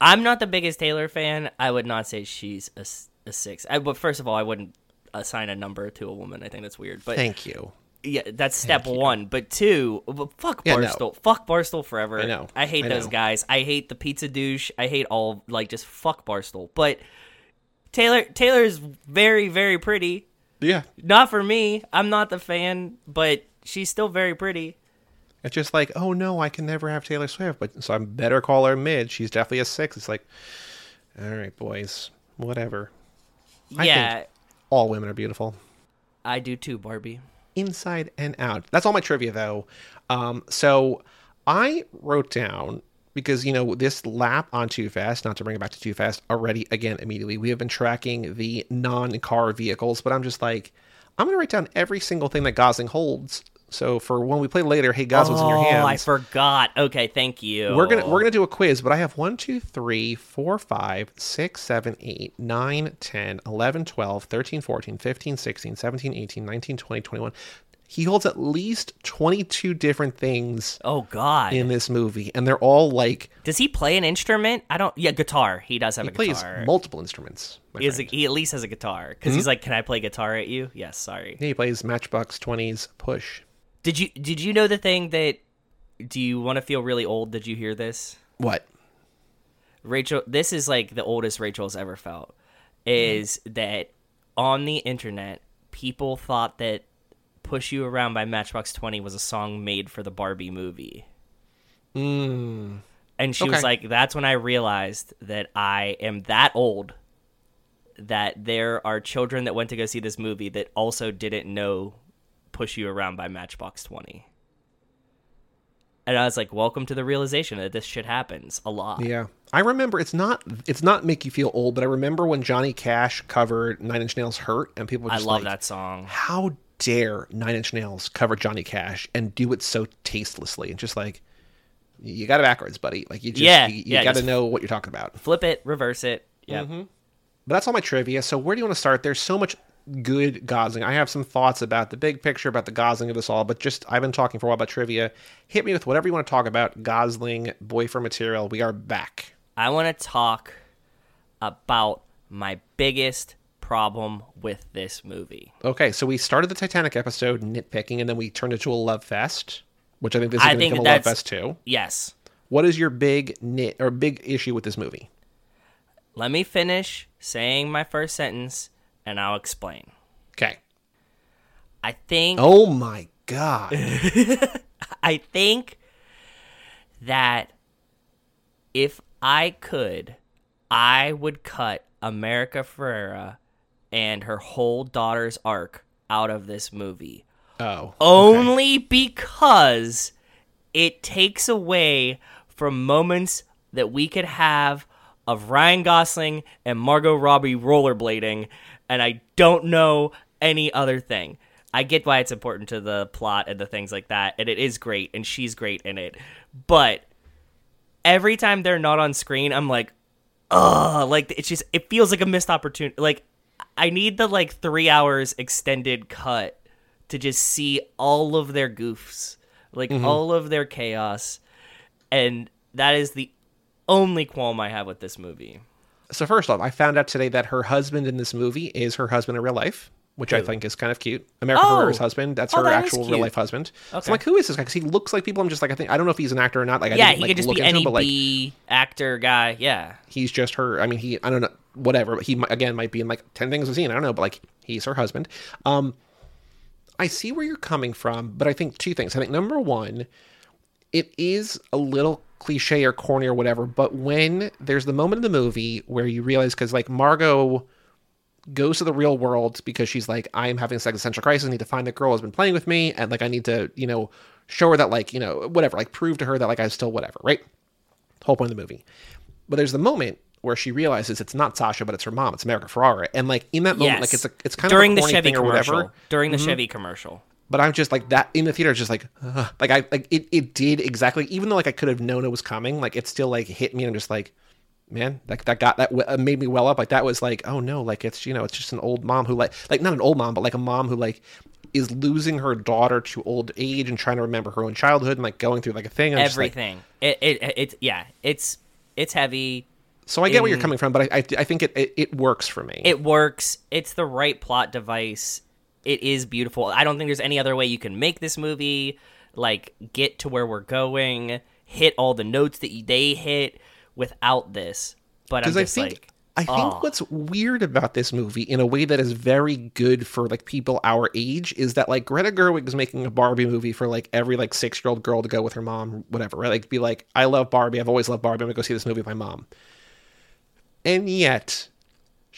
[SPEAKER 2] I'm not the biggest Taylor fan. I would not say she's a, a six. I, but first of all, I wouldn't assign a number to a woman. I think that's weird. But
[SPEAKER 1] thank you
[SPEAKER 2] yeah, that's step one. But two, but fuck yeah, Barstool. No. Fuck Barstool forever. I know. I hate I those know. guys. I hate the pizza douche. I hate all like just fuck Barstool. But Taylor Taylor is very very pretty.
[SPEAKER 1] Yeah.
[SPEAKER 2] Not for me. I'm not the fan, but she's still very pretty.
[SPEAKER 1] It's just like, oh no, I can never have Taylor Swift, but so I better call her mid. She's definitely a six. It's like, all right, boys, whatever.
[SPEAKER 2] Yeah.
[SPEAKER 1] all women are beautiful.
[SPEAKER 2] I do too, Barbie
[SPEAKER 1] inside and out. That's all my trivia, though. Um, so I wrote down because you know this lap on Too Fast, not to bring it back to Too Fast already again immediately. We have been tracking the non-car vehicles, but I'm just like, I'm gonna write down every single thing that Gosling holds so for when we play later, hey guys, what's in your hands? Oh,
[SPEAKER 2] I forgot. Okay, thank you.
[SPEAKER 1] We're gonna we're gonna do a quiz, but I have 1, 2, 3, 4, 5, 6, 7, 8, 9, 10, 11, 12, 13, 14, 15, 16, 17, 18, 19, 20, 21. He holds at least 22 different things.
[SPEAKER 2] Oh god.
[SPEAKER 1] In this movie, and they're all like
[SPEAKER 2] Does he play an instrument? I don't Yeah, guitar. He does have he a guitar. plays
[SPEAKER 1] multiple instruments.
[SPEAKER 2] He, a, he, at least has a guitar because mm-hmm. he's hmm? like, "Can I play guitar at you?" Yes, sorry.
[SPEAKER 1] Yeah, he plays Matchbox 20s Push
[SPEAKER 2] did you did you know the thing that do you want to feel really old? Did you hear this?
[SPEAKER 1] What?
[SPEAKER 2] Rachel this is like the oldest Rachel's ever felt is mm. that on the internet people thought that Push You Around by Matchbox 20 was a song made for the Barbie movie.
[SPEAKER 1] Mm.
[SPEAKER 2] And she okay. was like that's when I realized that I am that old that there are children that went to go see this movie that also didn't know push you around by Matchbox 20. And I was like, welcome to the realization that this shit happens a lot.
[SPEAKER 1] Yeah. I remember it's not it's not make you feel old, but I remember when Johnny Cash covered Nine Inch Nails Hurt and people I love
[SPEAKER 2] like, that song.
[SPEAKER 1] How dare Nine Inch Nails cover Johnny Cash and do it so tastelessly and just like you got it backwards, buddy. Like you just yeah, you, you yeah, got to know what you're talking about.
[SPEAKER 2] Flip it, reverse it. Yeah.
[SPEAKER 1] Mm-hmm. But that's all my trivia. So where do you want to start? There's so much good Gosling. I have some thoughts about the big picture, about the Gosling of this all, but just I've been talking for a while about trivia. Hit me with whatever you want to talk about. Gosling, boyfriend material. We are back.
[SPEAKER 2] I want to talk about my biggest problem with this movie.
[SPEAKER 1] Okay, so we started the Titanic episode nitpicking, and then we turned it to a love fest, which I think this is going to become a love fest too.
[SPEAKER 2] Yes.
[SPEAKER 1] What is your big nit or big issue with this movie?
[SPEAKER 2] Let me finish saying my first sentence and I'll explain.
[SPEAKER 1] Okay.
[SPEAKER 2] I think.
[SPEAKER 1] Oh my God.
[SPEAKER 2] I think that if I could, I would cut America Ferrera and her whole daughter's arc out of this movie.
[SPEAKER 1] Oh.
[SPEAKER 2] Only because it takes away from moments that we could have of Ryan Gosling and Margot Robbie rollerblading and I don't know any other thing. I get why it's important to the plot and the things like that, and it is great, and she's great in it. But every time they're not on screen, I'm like, ugh, like it's just it feels like a missed opportunity. Like I need the like three hours extended cut to just see all of their goofs, like mm-hmm. all of their chaos, and that is the only qualm I have with this movie.
[SPEAKER 1] So first off, I found out today that her husband in this movie is her husband in real life, which I think is kind of cute. America oh. husband, that's oh, her that actual real life husband. Okay. So I'm like, who is this guy? Because he looks like people. I'm just like, I think I don't know if he's an actor or not. Like,
[SPEAKER 2] yeah, I didn't, he
[SPEAKER 1] like,
[SPEAKER 2] could just be any him, like, B actor guy. Yeah,
[SPEAKER 1] he's just her. I mean, he I don't know whatever. But he again might be in like ten things I've seen. I don't know, but like he's her husband. Um, I see where you're coming from, but I think two things. I think number one, it is a little cliche or corny or whatever, but when there's the moment in the movie where you realize, because like Margot goes to the real world because she's like, I'm having a existential crisis. I need to find the girl who's been playing with me. And like, I need to, you know, show her that, like, you know, whatever, like prove to her that, like, I'm still whatever, right? whole point of the movie. But there's the moment where she realizes it's not Sasha, but it's her mom. It's America Ferrera. And like in that moment, yes. like it's a, it's kind
[SPEAKER 2] during
[SPEAKER 1] of
[SPEAKER 2] during the Chevy commercial, whatever. during the mm-hmm. Chevy commercial
[SPEAKER 1] but I'm just like that in the theater. Just like, uh, like I like it. It did exactly. Even though like I could have known it was coming, like it still like hit me. And I'm just like, man, that that got that w- uh, made me well up. Like that was like, oh no, like it's you know, it's just an old mom who like like not an old mom, but like a mom who like is losing her daughter to old age and trying to remember her own childhood and like going through like a thing.
[SPEAKER 2] And Everything. Like, it, it it's yeah. It's it's heavy.
[SPEAKER 1] So I get in, where you're coming from, but I I, I think it, it, it works for me.
[SPEAKER 2] It works. It's the right plot device it is beautiful. I don't think there's any other way you can make this movie like get to where we're going, hit all the notes that they hit without this. But I'm just I think,
[SPEAKER 1] like, I think what's weird about this movie, in a way that is very good for like people our age, is that like Greta Gerwig is making a Barbie movie for like every like six year old girl to go with her mom, whatever, right? Like be like, I love Barbie. I've always loved Barbie. I'm gonna go see this movie with my mom. And yet,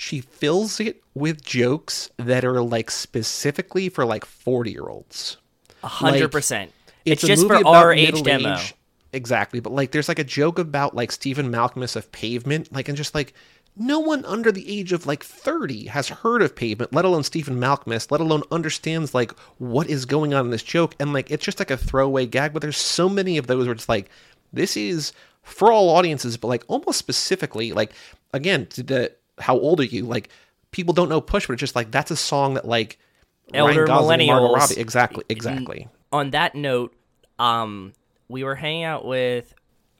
[SPEAKER 1] she fills it with jokes that are like specifically for like 40 year olds.
[SPEAKER 2] 100%. Like, it's, it's just for our age demo. Age.
[SPEAKER 1] Exactly. But like there's like a joke about like Stephen Malkmus of Pavement, like and just like no one under the age of like 30 has heard of Pavement, let alone Stephen Malkmus, let alone understands like what is going on in this joke. And like it's just like a throwaway gag, but there's so many of those where it's like this is for all audiences, but like almost specifically, like again, to the how old are you? Like people don't know Push, but it's just like that's a song that like
[SPEAKER 2] elder Ryan Gosling, millennials.
[SPEAKER 1] Exactly, exactly.
[SPEAKER 2] On that note, um, we were hanging out with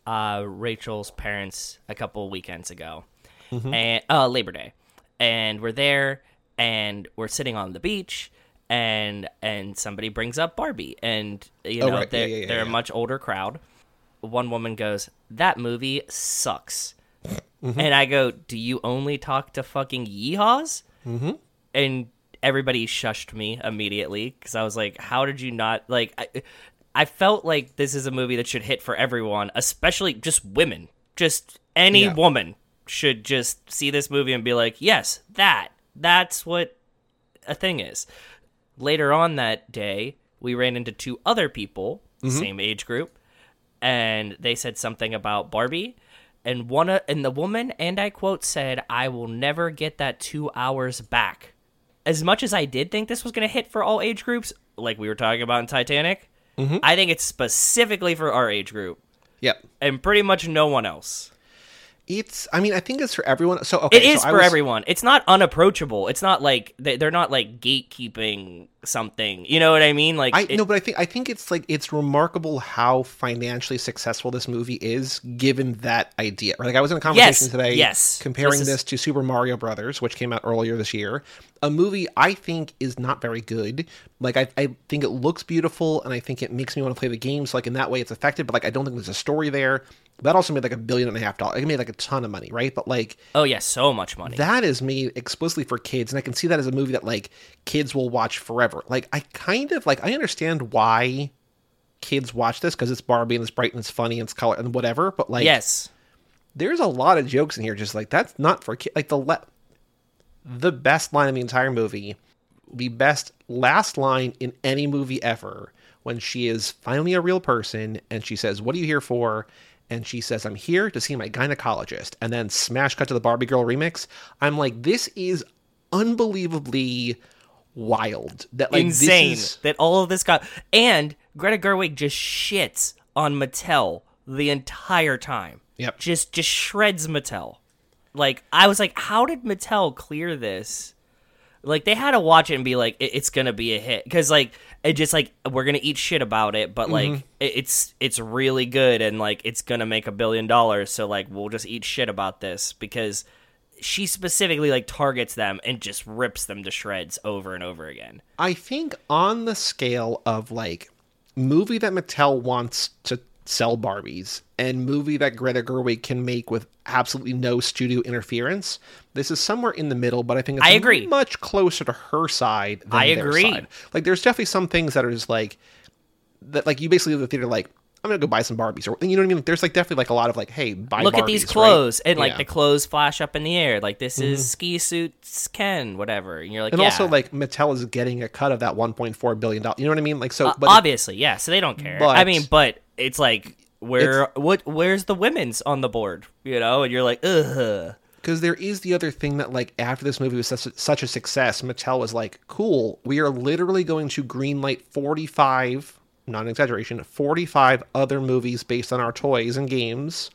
[SPEAKER 2] uh, Rachel's parents a couple weekends ago, mm-hmm. and uh, Labor Day, and we're there, and we're sitting on the beach, and and somebody brings up Barbie, and you oh, know oh, right. they're, yeah, yeah, yeah, they're a much older crowd. One woman goes, "That movie sucks," Mm-hmm. And I go, "Do you only talk to fucking yeehaws?" Mm-hmm. And everybody shushed me immediately because I was like, "How did you not like?" I, I felt like this is a movie that should hit for everyone, especially just women. Just any yeah. woman should just see this movie and be like, "Yes, that that's what a thing is." Later on that day, we ran into two other people, mm-hmm. same age group, and they said something about Barbie and one uh, and the woman and I quote said, "I will never get that 2 hours back." As much as I did think this was going to hit for all age groups, like we were talking about in Titanic, mm-hmm. I think it's specifically for our age group.
[SPEAKER 1] Yep.
[SPEAKER 2] And pretty much no one else.
[SPEAKER 1] It's. I mean, I think it's for everyone. So
[SPEAKER 2] okay, it is
[SPEAKER 1] so
[SPEAKER 2] for was... everyone. It's not unapproachable. It's not like they're not like gatekeeping something. You know what I mean? Like
[SPEAKER 1] I
[SPEAKER 2] it...
[SPEAKER 1] no, but I think I think it's like it's remarkable how financially successful this movie is, given that idea. Right? Like I was in a conversation yes, today, yes, comparing this, is... this to Super Mario Brothers, which came out earlier this year. A movie I think is not very good. Like I, I think it looks beautiful, and I think it makes me want to play the game. So like in that way, it's effective. But like I don't think there's a story there. That also made like a billion and a half dollars. It made like a ton of money, right? But like,
[SPEAKER 2] oh yeah, so much money.
[SPEAKER 1] That is made explicitly for kids, and I can see that as a movie that like kids will watch forever. Like, I kind of like I understand why kids watch this because it's Barbie and it's bright and it's funny and it's color and whatever. But like,
[SPEAKER 2] yes,
[SPEAKER 1] there's a lot of jokes in here. Just like that's not for kids. Like the le- the best line in the entire movie, the best last line in any movie ever when she is finally a real person and she says, What are you here for? and she says, I'm here to see my gynecologist. And then smash cut to the Barbie Girl remix. I'm like, this is unbelievably wild.
[SPEAKER 2] That
[SPEAKER 1] like
[SPEAKER 2] insane is... that all of this got and Greta Gerwig just shits on Mattel the entire time.
[SPEAKER 1] Yep.
[SPEAKER 2] Just just shreds Mattel. Like I was like, how did Mattel clear this? Like they had to watch it and be like, it's gonna be a hit because like it just like we're gonna eat shit about it, but like mm-hmm. it's it's really good and like it's gonna make a billion dollars, so like we'll just eat shit about this because she specifically like targets them and just rips them to shreds over and over again.
[SPEAKER 1] I think on the scale of like movie that Mattel wants to sell Barbies and movie that Greta Gerwig can make with absolutely no studio interference. This is somewhere in the middle, but I think
[SPEAKER 2] I agree.
[SPEAKER 1] much closer to her side
[SPEAKER 2] I agree. Side.
[SPEAKER 1] Like there's definitely some things that are just like that like you basically leave the theater like I'm gonna go buy some Barbies, or you know what I mean. Like, there's like definitely like a lot of like, hey, buy. Look Barbies,
[SPEAKER 2] at these clothes, right? and like yeah. the clothes flash up in the air. Like this mm-hmm. is ski suits Ken, whatever. And you're like,
[SPEAKER 1] and yeah. also like Mattel is getting a cut of that 1.4 billion dollars. You know what I mean? Like so,
[SPEAKER 2] uh, obviously, yeah. So they don't care. But, I mean, but it's like where it's, what where's the women's on the board? You know, and you're like, ugh.
[SPEAKER 1] Because there is the other thing that, like, after this movie was such a, such a success, Mattel was like, cool, we are literally going to greenlight 45 not an exaggeration, 45 other movies based on our toys and games.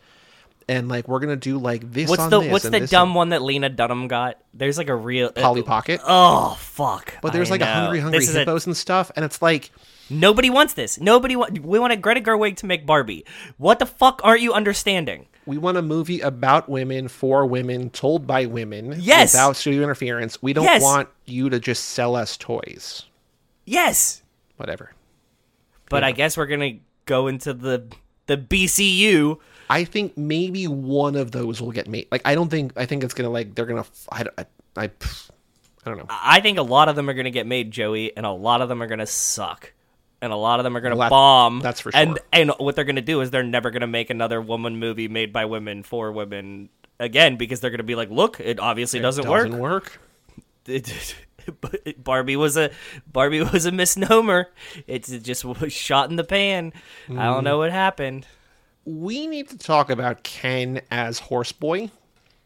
[SPEAKER 1] And like we're gonna do like this.
[SPEAKER 2] What's the what's
[SPEAKER 1] the
[SPEAKER 2] dumb one that Lena Dunham got? There's like a real uh,
[SPEAKER 1] Polly Pocket.
[SPEAKER 2] Oh fuck!
[SPEAKER 1] But there's I like know. a hungry hungry hippos a... and stuff, and it's like
[SPEAKER 2] nobody wants this. Nobody wa- we want a Greta Gerwig to make Barbie. What the fuck aren't you understanding?
[SPEAKER 1] We want a movie about women, for women, told by women, yes, without studio interference. We don't yes. want you to just sell us toys.
[SPEAKER 2] Yes.
[SPEAKER 1] Whatever.
[SPEAKER 2] But yeah. I guess we're gonna go into the the BCU.
[SPEAKER 1] I think maybe one of those will get made. Like I don't think I think it's gonna like they're gonna. I I, I, I
[SPEAKER 2] don't know. I think a lot of them are gonna get made, Joey, and a lot of them are gonna suck and a lot of them are going to well, that, bomb.
[SPEAKER 1] That's for sure.
[SPEAKER 2] And and what they're going to do is they're never going to make another woman movie made by women for women again because they're going to be like, look, it obviously it doesn't, doesn't, work.
[SPEAKER 1] work.
[SPEAKER 2] Barbie was a Barbie was a misnomer. It just was shot in the pan. Mm. I don't mm-hmm. know what happened.
[SPEAKER 1] We need to talk about Ken as Horseboy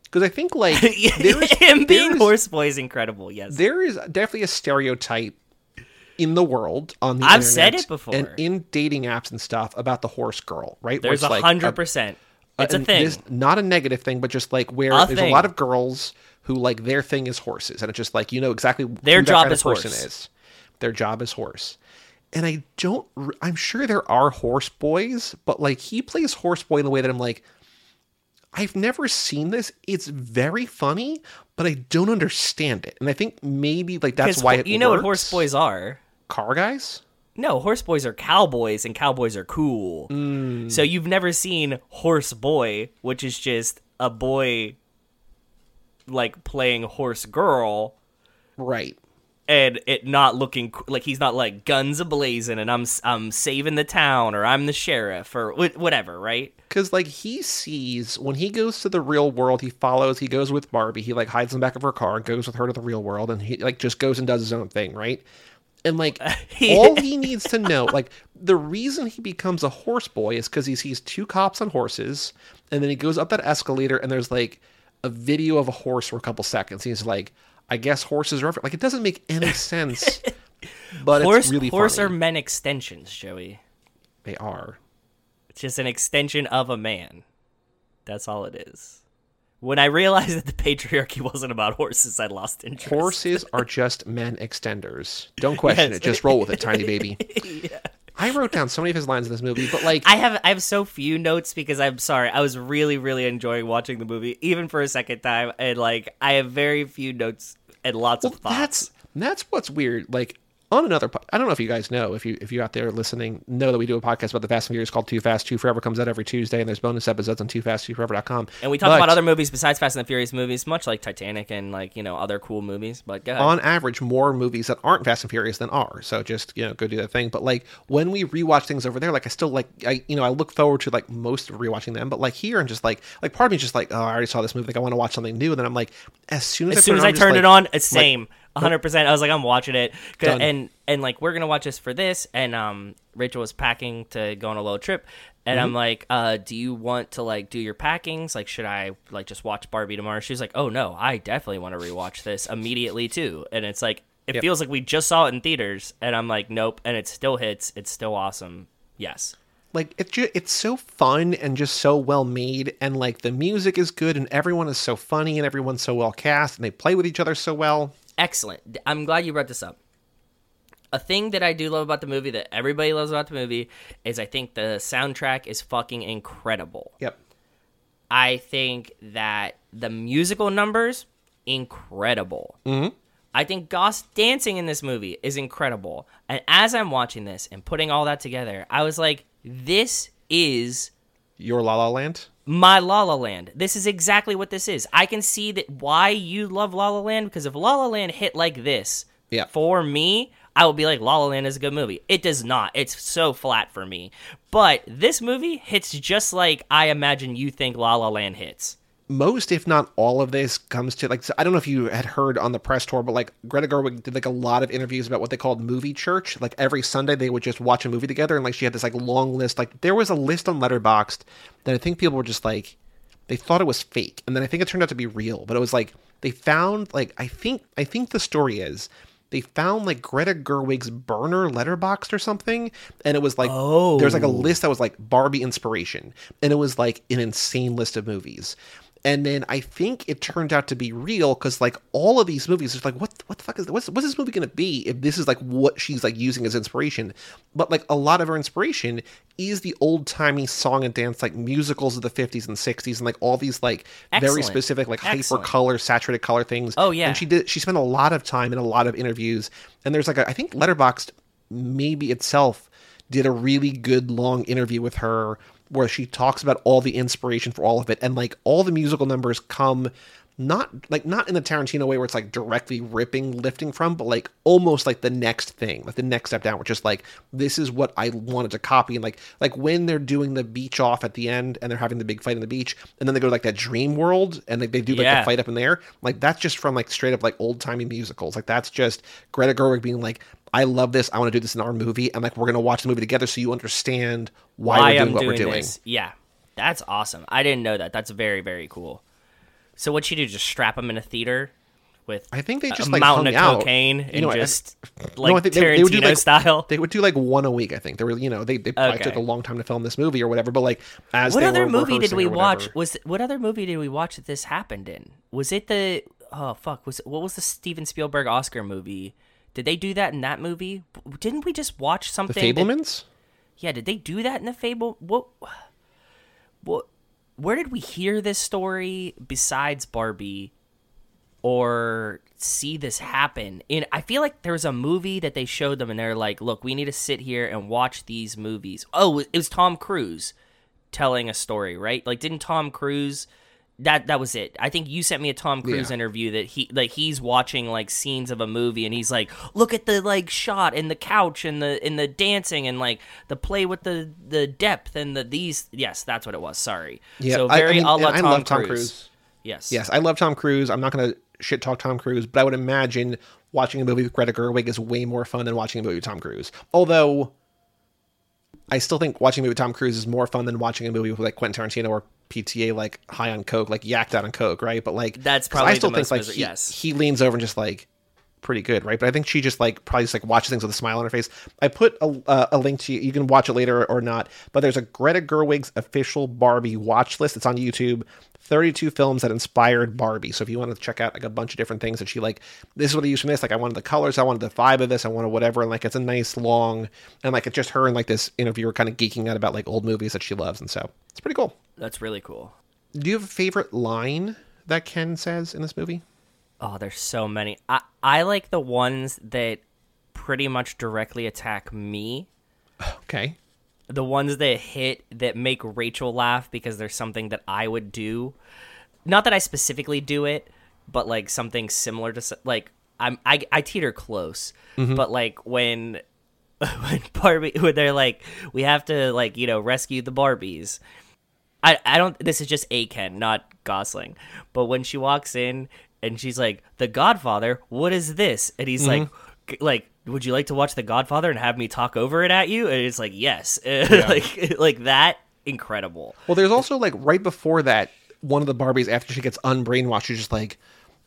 [SPEAKER 1] because I think like
[SPEAKER 2] him being Horseboy is incredible. Yes,
[SPEAKER 1] there is definitely a stereotype in the world on the I've
[SPEAKER 2] said it before,
[SPEAKER 1] and in dating apps and stuff about the horse girl. Right?
[SPEAKER 2] There's 100%, like a hundred percent. It's a, thing, thing,
[SPEAKER 1] not a negative thing, but just like where a there's thing. a lot of girls who like their thing is horses, and it's just like you know exactly
[SPEAKER 2] their job is horse. is.
[SPEAKER 1] Their job is horse, and I don't. I'm sure there are horse boys, but like he plays horse boy in the way that I'm like, I've never seen this. It's very funny, but I don't understand it, and I think maybe like that's why
[SPEAKER 2] you know what horse boys are.
[SPEAKER 1] Car guys.
[SPEAKER 2] No, horse boys are cowboys and cowboys are cool. Mm. So you've never seen horse boy, which is just a boy like playing horse girl,
[SPEAKER 1] right?
[SPEAKER 2] And it not looking like he's not like guns ablazing, and I'm I'm saving the town, or I'm the sheriff, or whatever, right?
[SPEAKER 1] Because like he sees when he goes to the real world, he follows. He goes with Barbie. He like hides in the back of her car and goes with her to the real world, and he like just goes and does his own thing, right? And like all he needs to know, like the reason he becomes a horse boy is because he sees two cops on horses, and then he goes up that escalator, and there's like a video of a horse for a couple seconds. He's like, I guess horses are like it doesn't make any sense.
[SPEAKER 2] but horse, it's really horse funny. are men extensions, Joey.
[SPEAKER 1] They are.
[SPEAKER 2] It's just an extension of a man. That's all it is. When I realized that the patriarchy wasn't about horses, I lost interest.
[SPEAKER 1] Horses are just men extenders. Don't question yes. it. Just roll with it, tiny baby. yeah. I wrote down so many of his lines in this movie, but like
[SPEAKER 2] I have I have so few notes because I'm sorry. I was really really enjoying watching the movie even for a second time and like I have very few notes and lots well, of thoughts. That's
[SPEAKER 1] that's what's weird. Like on another i don't know if you guys know if you if you're out there listening know that we do a podcast about the fast and furious called 2 Fast 2 Forever comes out every tuesday and there's bonus episodes on 2 Fast 2 Forever.com
[SPEAKER 2] and we talk but, about other movies besides fast and the furious movies much like titanic and like you know other cool movies but
[SPEAKER 1] on average more movies that aren't fast and furious than are so just you know go do that thing but like when we rewatch things over there like i still like i you know i look forward to like most of rewatching them but like here i'm just like like part of me just like oh i already saw this movie like i want to watch something new and then i'm like as soon as, as I soon
[SPEAKER 2] as i, on, I turned like, it on it's like, same 100. percent I was like, I'm watching it, and and like we're gonna watch this for this. And um, Rachel was packing to go on a little trip, and mm-hmm. I'm like, uh, do you want to like do your packings? Like, should I like just watch Barbie tomorrow? She's like, oh no, I definitely want to rewatch this immediately too. And it's like, it yep. feels like we just saw it in theaters, and I'm like, nope, and it still hits. It's still awesome. Yes
[SPEAKER 1] like it's it's so fun and just so well made and like the music is good and everyone is so funny and everyone's so well cast and they play with each other so well
[SPEAKER 2] excellent. I'm glad you brought this up. A thing that I do love about the movie that everybody loves about the movie is I think the soundtrack is fucking incredible.
[SPEAKER 1] Yep.
[SPEAKER 2] I think that the musical numbers incredible. hmm I think Goss dancing in this movie is incredible. And as I'm watching this and putting all that together, I was like, this is
[SPEAKER 1] your La La Land
[SPEAKER 2] my La La Land. This is exactly what this is. I can see that why you love La La Land because if La La Land hit like this,
[SPEAKER 1] yeah.
[SPEAKER 2] for me, I will be like La La Land is a good movie. It does not. It's so flat for me. But this movie hits just like I imagine you think La La Land hits
[SPEAKER 1] most, if not all of this, comes to like, I don't know if you had heard on the press tour, but like Greta Gerwig did like a lot of interviews about what they called movie church. Like every Sunday, they would just watch a movie together. And like she had this like long list. Like there was a list on Letterboxd that I think people were just like, they thought it was fake. And then I think it turned out to be real, but it was like, they found like, I think, I think the story is they found like Greta Gerwig's burner Letterboxd or something. And it was like, oh. there's like a oh. list that was like Barbie inspiration. And it was like an insane list of movies and then I think it turned out to be real because like all of these movies, it's like what what the fuck is what's what's this movie gonna be if this is like what she's like using as inspiration? But like a lot of her inspiration is the old timey song and dance like musicals of the fifties and sixties and like all these like Excellent. very specific like hyper color saturated color things.
[SPEAKER 2] Oh yeah,
[SPEAKER 1] and she did she spent a lot of time in a lot of interviews and there's like a, I think Letterboxd maybe itself did a really good long interview with her where she talks about all the inspiration for all of it and like all the musical numbers come not like not in the Tarantino way where it's like directly ripping, lifting from, but like almost like the next thing, like the next step down, which is like this is what I wanted to copy. And like like when they're doing the beach off at the end and they're having the big fight on the beach, and then they go to like that dream world and like they do like yeah. the fight up in there, like that's just from like straight up like old timey musicals. Like that's just Greta Gerwig being like, I love this. I want to do this in our movie. And like, we're going to watch the movie together so you understand why, why we're doing I'm what doing we're doing. This.
[SPEAKER 2] Yeah. That's awesome. I didn't know that. That's very, very cool. So what you do? Just strap them in a theater with
[SPEAKER 1] I think they just a like mountain
[SPEAKER 2] of
[SPEAKER 1] out.
[SPEAKER 2] cocaine and you know, just like no, Tarantino they, would do like, style.
[SPEAKER 1] They would do like one a week. I think they were you know they they okay. took a long time to film this movie or whatever. But like as
[SPEAKER 2] what other movie did we watch? Was what other movie did we watch that this happened in? Was it the oh fuck was it, what was the Steven Spielberg Oscar movie? Did they do that in that movie? Didn't we just watch something? The
[SPEAKER 1] Fabelmans. That,
[SPEAKER 2] yeah, did they do that in the Fable? What? What? Where did we hear this story besides Barbie, or see this happen? In I feel like there was a movie that they showed them, and they're like, "Look, we need to sit here and watch these movies." Oh, it was Tom Cruise telling a story, right? Like, didn't Tom Cruise that that was it. I think you sent me a Tom Cruise yeah. interview that he like he's watching like scenes of a movie and he's like, look at the like shot and the couch and the in the dancing and like the play with the the depth and the these. Yes, that's what it was. Sorry.
[SPEAKER 1] Yeah. So very I, I, mean, I
[SPEAKER 2] love Tom Cruise. Cruise. Yes.
[SPEAKER 1] Yes, I love Tom Cruise. I'm not gonna shit talk Tom Cruise, but I would imagine watching a movie with Greta Gerwig is way more fun than watching a movie with Tom Cruise. Although I still think watching a movie with Tom Cruise is more fun than watching a movie with like Quentin Tarantino or PTA like high on coke, like yacked out on coke, right? But like
[SPEAKER 2] that's probably
[SPEAKER 1] I
[SPEAKER 2] still
[SPEAKER 1] think like he, yes. he leans over and just like pretty good, right? But I think she just like probably just like watches things with a smile on her face. I put a, uh, a link to you. You can watch it later or not. But there's a Greta Gerwig's official Barbie watch list. It's on YouTube. 32 films that inspired Barbie. So if you want to check out like a bunch of different things that she like, this is what I use from this. Like I wanted the colors, I wanted the vibe of this, I wanted whatever. And like it's a nice long and like it's just her and like this interviewer kind of geeking out about like old movies that she loves. And so it's pretty cool.
[SPEAKER 2] That's really cool.
[SPEAKER 1] Do you have a favorite line that Ken says in this movie?
[SPEAKER 2] Oh, there's so many. I I like the ones that pretty much directly attack me.
[SPEAKER 1] Okay.
[SPEAKER 2] The ones that hit that make Rachel laugh because there's something that I would do. Not that I specifically do it, but like something similar to like I'm I I teeter close. Mm-hmm. But like when when Barbie when they're like we have to like, you know, rescue the Barbies. I, I don't this is just Aken, not Gosling. But when she walks in and she's like, "The Godfather, what is this?" And he's mm-hmm. like, "Like, would you like to watch The Godfather and have me talk over it at you?" And it's like, "Yes," yeah. like like that. Incredible.
[SPEAKER 1] Well, there's also like right before that, one of the Barbies after she gets unbrainwashed, she's just like,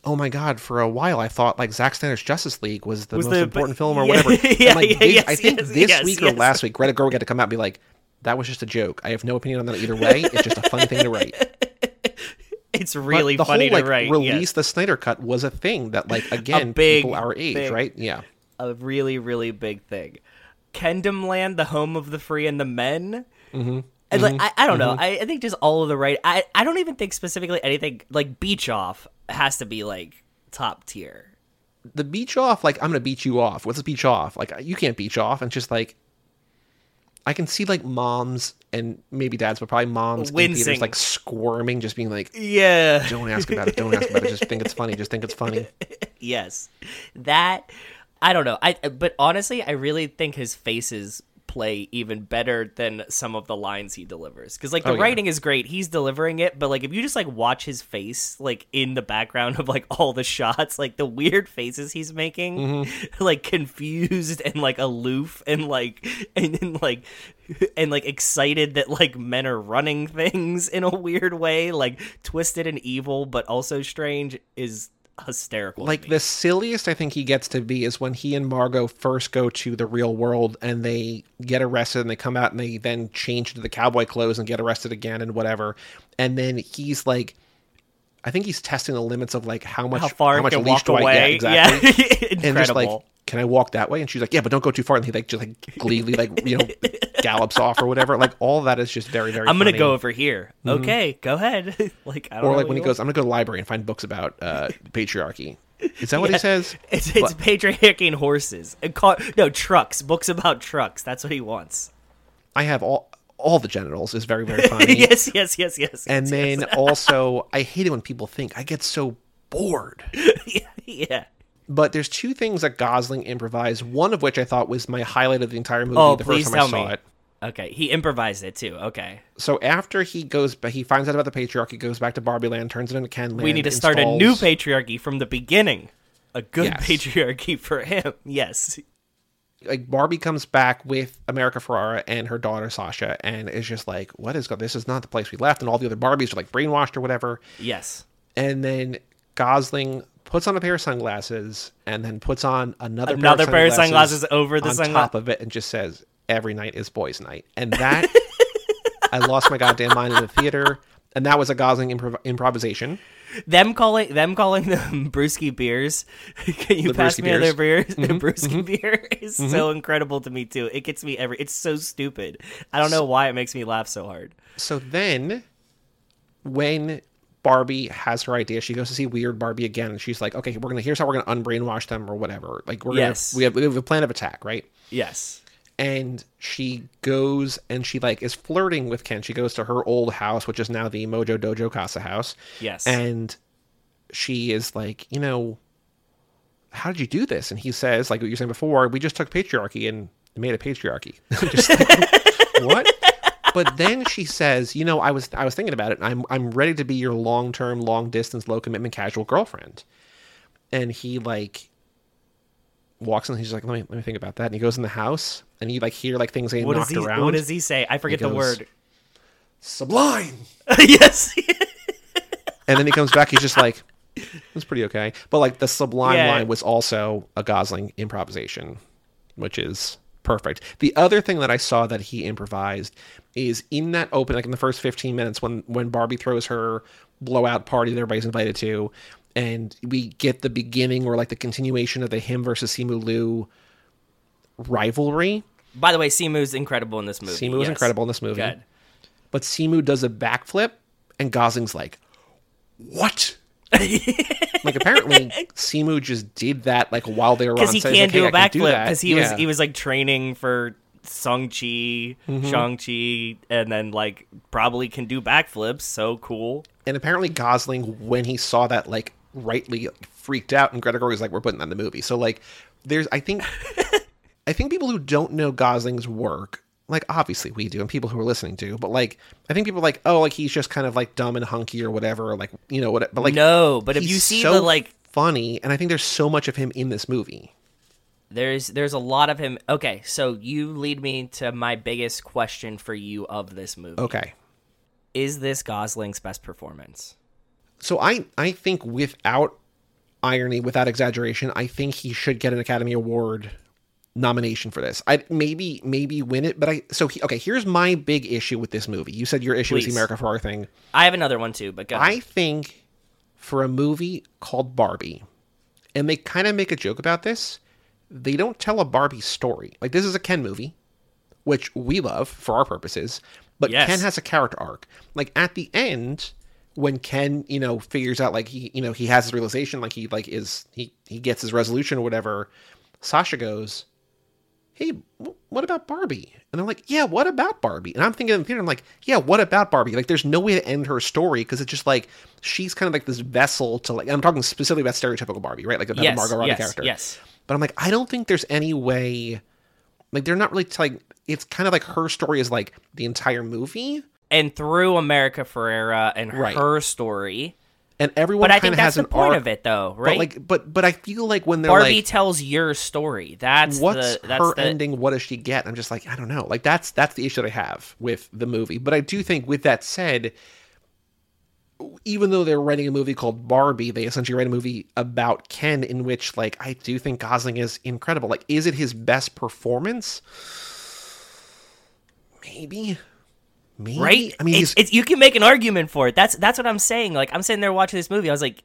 [SPEAKER 1] "Oh my god!" For a while, I thought like Zack Snyder's Justice League was the was most the, important film or yeah, whatever. yeah, and, like, yeah, this, yes, I think yes, this yes, week or last week, Greta Gerwig had to come out and be like, "That was just a joke. I have no opinion on that either way. It's just a funny thing to write."
[SPEAKER 2] It's really the funny
[SPEAKER 1] whole, to like,
[SPEAKER 2] write.
[SPEAKER 1] Release yes. the Snyder cut was a thing that, like, again, big, people our age, big, right? Yeah,
[SPEAKER 2] a really, really big thing. Land, the home of the free and the men. Mm-hmm. And like, mm-hmm. I, I don't mm-hmm. know. I, I think just all of the right. I, I don't even think specifically anything like beach off has to be like top tier.
[SPEAKER 1] The beach off, like I'm gonna beat you off. What's a beach off? Like you can't beach off. And just like I can see like moms and maybe dads, but probably moms Wincing. in theaters like squirming, just being like,
[SPEAKER 2] "Yeah,
[SPEAKER 1] don't ask about it. Don't ask about it. Just think it's funny. Just think it's funny."
[SPEAKER 2] Yes, that I don't know. I but honestly, I really think his faces play even better than some of the lines he delivers. Because like the oh, writing is great, he's delivering it, but like if you just like watch his face like in the background of like all the shots, like the weird faces he's making, mm-hmm. like confused and like aloof and like and, and like and like excited that like men are running things in a weird way, like twisted and evil but also strange is hysterical.
[SPEAKER 1] Like the silliest I think he gets to be is when he and Margot first go to the real world and they get arrested and they come out and they then change to the cowboy clothes and get arrested again and whatever. And then he's like I think he's testing the limits of like how much how
[SPEAKER 2] far
[SPEAKER 1] how much
[SPEAKER 2] leash do away. I get exactly. Yeah.
[SPEAKER 1] and just like can I walk that way? And she's like, yeah, but don't go too far. And he like just like gleefully like you know gallops off or whatever. Like all that is just very very.
[SPEAKER 2] I'm gonna funny. go over here. Mm-hmm. Okay, go ahead. like
[SPEAKER 1] I or like when he goes, I'm gonna go to the library and find books about uh, patriarchy. Is that what yeah. he says?
[SPEAKER 2] It's, it's patriarchy and horses and car. No trucks. Books about trucks. That's what he wants.
[SPEAKER 1] I have all all the genitals is very very funny.
[SPEAKER 2] yes, yes, yes, yes.
[SPEAKER 1] And
[SPEAKER 2] yes,
[SPEAKER 1] then yes. also, I hate it when people think I get so bored.
[SPEAKER 2] yeah
[SPEAKER 1] but there's two things that Gosling improvised. One of which I thought was my highlight of the entire movie. Oh, the please first time tell I saw me. it.
[SPEAKER 2] Okay, he improvised it too. Okay.
[SPEAKER 1] So after he goes, but he finds out about the patriarchy, goes back to Barbie Land, turns it into Ken Land.
[SPEAKER 2] We need to installs... start a new patriarchy from the beginning. A good yes. patriarchy for him. Yes.
[SPEAKER 1] Like Barbie comes back with America Ferrera and her daughter Sasha, and is just like, "What is going? This is not the place we left." And all the other Barbies are like brainwashed or whatever.
[SPEAKER 2] Yes.
[SPEAKER 1] And then Gosling puts on a pair of sunglasses and then puts on another
[SPEAKER 2] another pair of sunglasses, pair of sunglasses over the on sungla- top
[SPEAKER 1] of it and just says every night is boys night and that i lost my goddamn mind in the theater and that was a gosling improv- improvisation
[SPEAKER 2] them calling them calling them brewski beers can you the pass me beers. other beers mm mm-hmm. brewski mm-hmm. beer is mm-hmm. so incredible to me too it gets me every it's so stupid i don't know why it makes me laugh so hard
[SPEAKER 1] so then when Barbie has her idea. She goes to see Weird Barbie again, and she's like, "Okay, we're gonna here's how we're gonna unbrainwash them or whatever. Like we're yes. gonna we have, we have a plan of attack, right?
[SPEAKER 2] Yes."
[SPEAKER 1] And she goes and she like is flirting with Ken. She goes to her old house, which is now the Mojo Dojo Casa house.
[SPEAKER 2] Yes,
[SPEAKER 1] and she is like, you know, how did you do this? And he says, like what you were saying before, we just took patriarchy and made a patriarchy. like, what? but then she says, "You know, I was I was thinking about it. I'm I'm ready to be your long term, long distance, low commitment, casual girlfriend." And he like walks in. He's like, "Let me let me think about that." And he goes in the house, and he like hear like things getting what
[SPEAKER 2] knocked he, around. What does he say? I forget the word.
[SPEAKER 1] Sublime.
[SPEAKER 2] yes.
[SPEAKER 1] and then he comes back. He's just like, "It's pretty okay." But like the sublime yeah. line was also a Gosling improvisation, which is perfect. The other thing that I saw that he improvised is in that open, like in the first 15 minutes when when Barbie throws her blowout party that everybody's invited to, and we get the beginning or like the continuation of the him versus Simu Liu rivalry.
[SPEAKER 2] By the way, Simu's incredible in this movie.
[SPEAKER 1] Simu yes. is incredible in this movie. Good. But Simu does a backflip, and Gosling's like, "What?" like apparently Simu just did that like while they were because
[SPEAKER 2] he can
[SPEAKER 1] like,
[SPEAKER 2] hey, do a backflip because he yeah. was he was like training for Song Chi, mm-hmm. Shang Chi, and then like probably can do backflips. So cool.
[SPEAKER 1] And apparently Gosling, when he saw that, like rightly freaked out, and Greta Gerwig was like, "We're putting that in the movie." So like, there's I think I think people who don't know Gosling's work like obviously we do and people who are listening do but like i think people are like oh like he's just kind of like dumb and hunky or whatever or like you know what but like
[SPEAKER 2] no but if you see so the like
[SPEAKER 1] funny and i think there's so much of him in this movie
[SPEAKER 2] there's there's a lot of him okay so you lead me to my biggest question for you of this movie
[SPEAKER 1] okay
[SPEAKER 2] is this gosling's best performance
[SPEAKER 1] so i i think without irony without exaggeration i think he should get an academy award nomination for this. I maybe maybe win it, but I so he, okay. Here's my big issue with this movie. You said your issue Please. is the America Ferrera thing.
[SPEAKER 2] I have another one too, but
[SPEAKER 1] go I think for a movie called Barbie, and they kind of make a joke about this. They don't tell a Barbie story. Like this is a Ken movie, which we love for our purposes. But yes. Ken has a character arc. Like at the end, when Ken, you know, figures out like he, you know, he has his realization, like he like is he he gets his resolution or whatever. Sasha goes, hey, what about Barbie? And they're like, yeah, what about Barbie? And I'm thinking in the theater, I'm like, yeah, what about Barbie? Like, there's no way to end her story because it's just like she's kind of like this vessel to like. I'm talking specifically about stereotypical Barbie, right? Like about yes, the Margot Robbie yes, character. Yes. But I'm like, I don't think there's any way. Like, they're not really like. It's kind of like her story is like the entire movie.
[SPEAKER 2] And through America Ferrera and right. her story,
[SPEAKER 1] and everyone. But I think that's the point arc,
[SPEAKER 2] of it, though, right? But
[SPEAKER 1] like, but but I feel like when they're Barbie like,
[SPEAKER 2] tells your story. That's what's the, that's her the...
[SPEAKER 1] ending. What does she get? I'm just like, I don't know. Like that's that's the issue that I have with the movie. But I do think, with that said, even though they're writing a movie called Barbie, they essentially write a movie about Ken, in which like I do think Gosling is incredible. Like, is it his best performance? Maybe
[SPEAKER 2] Maybe. Right? I mean, it's, it's, you can make an argument for it. That's that's what I'm saying. Like I'm sitting there watching this movie. I was like,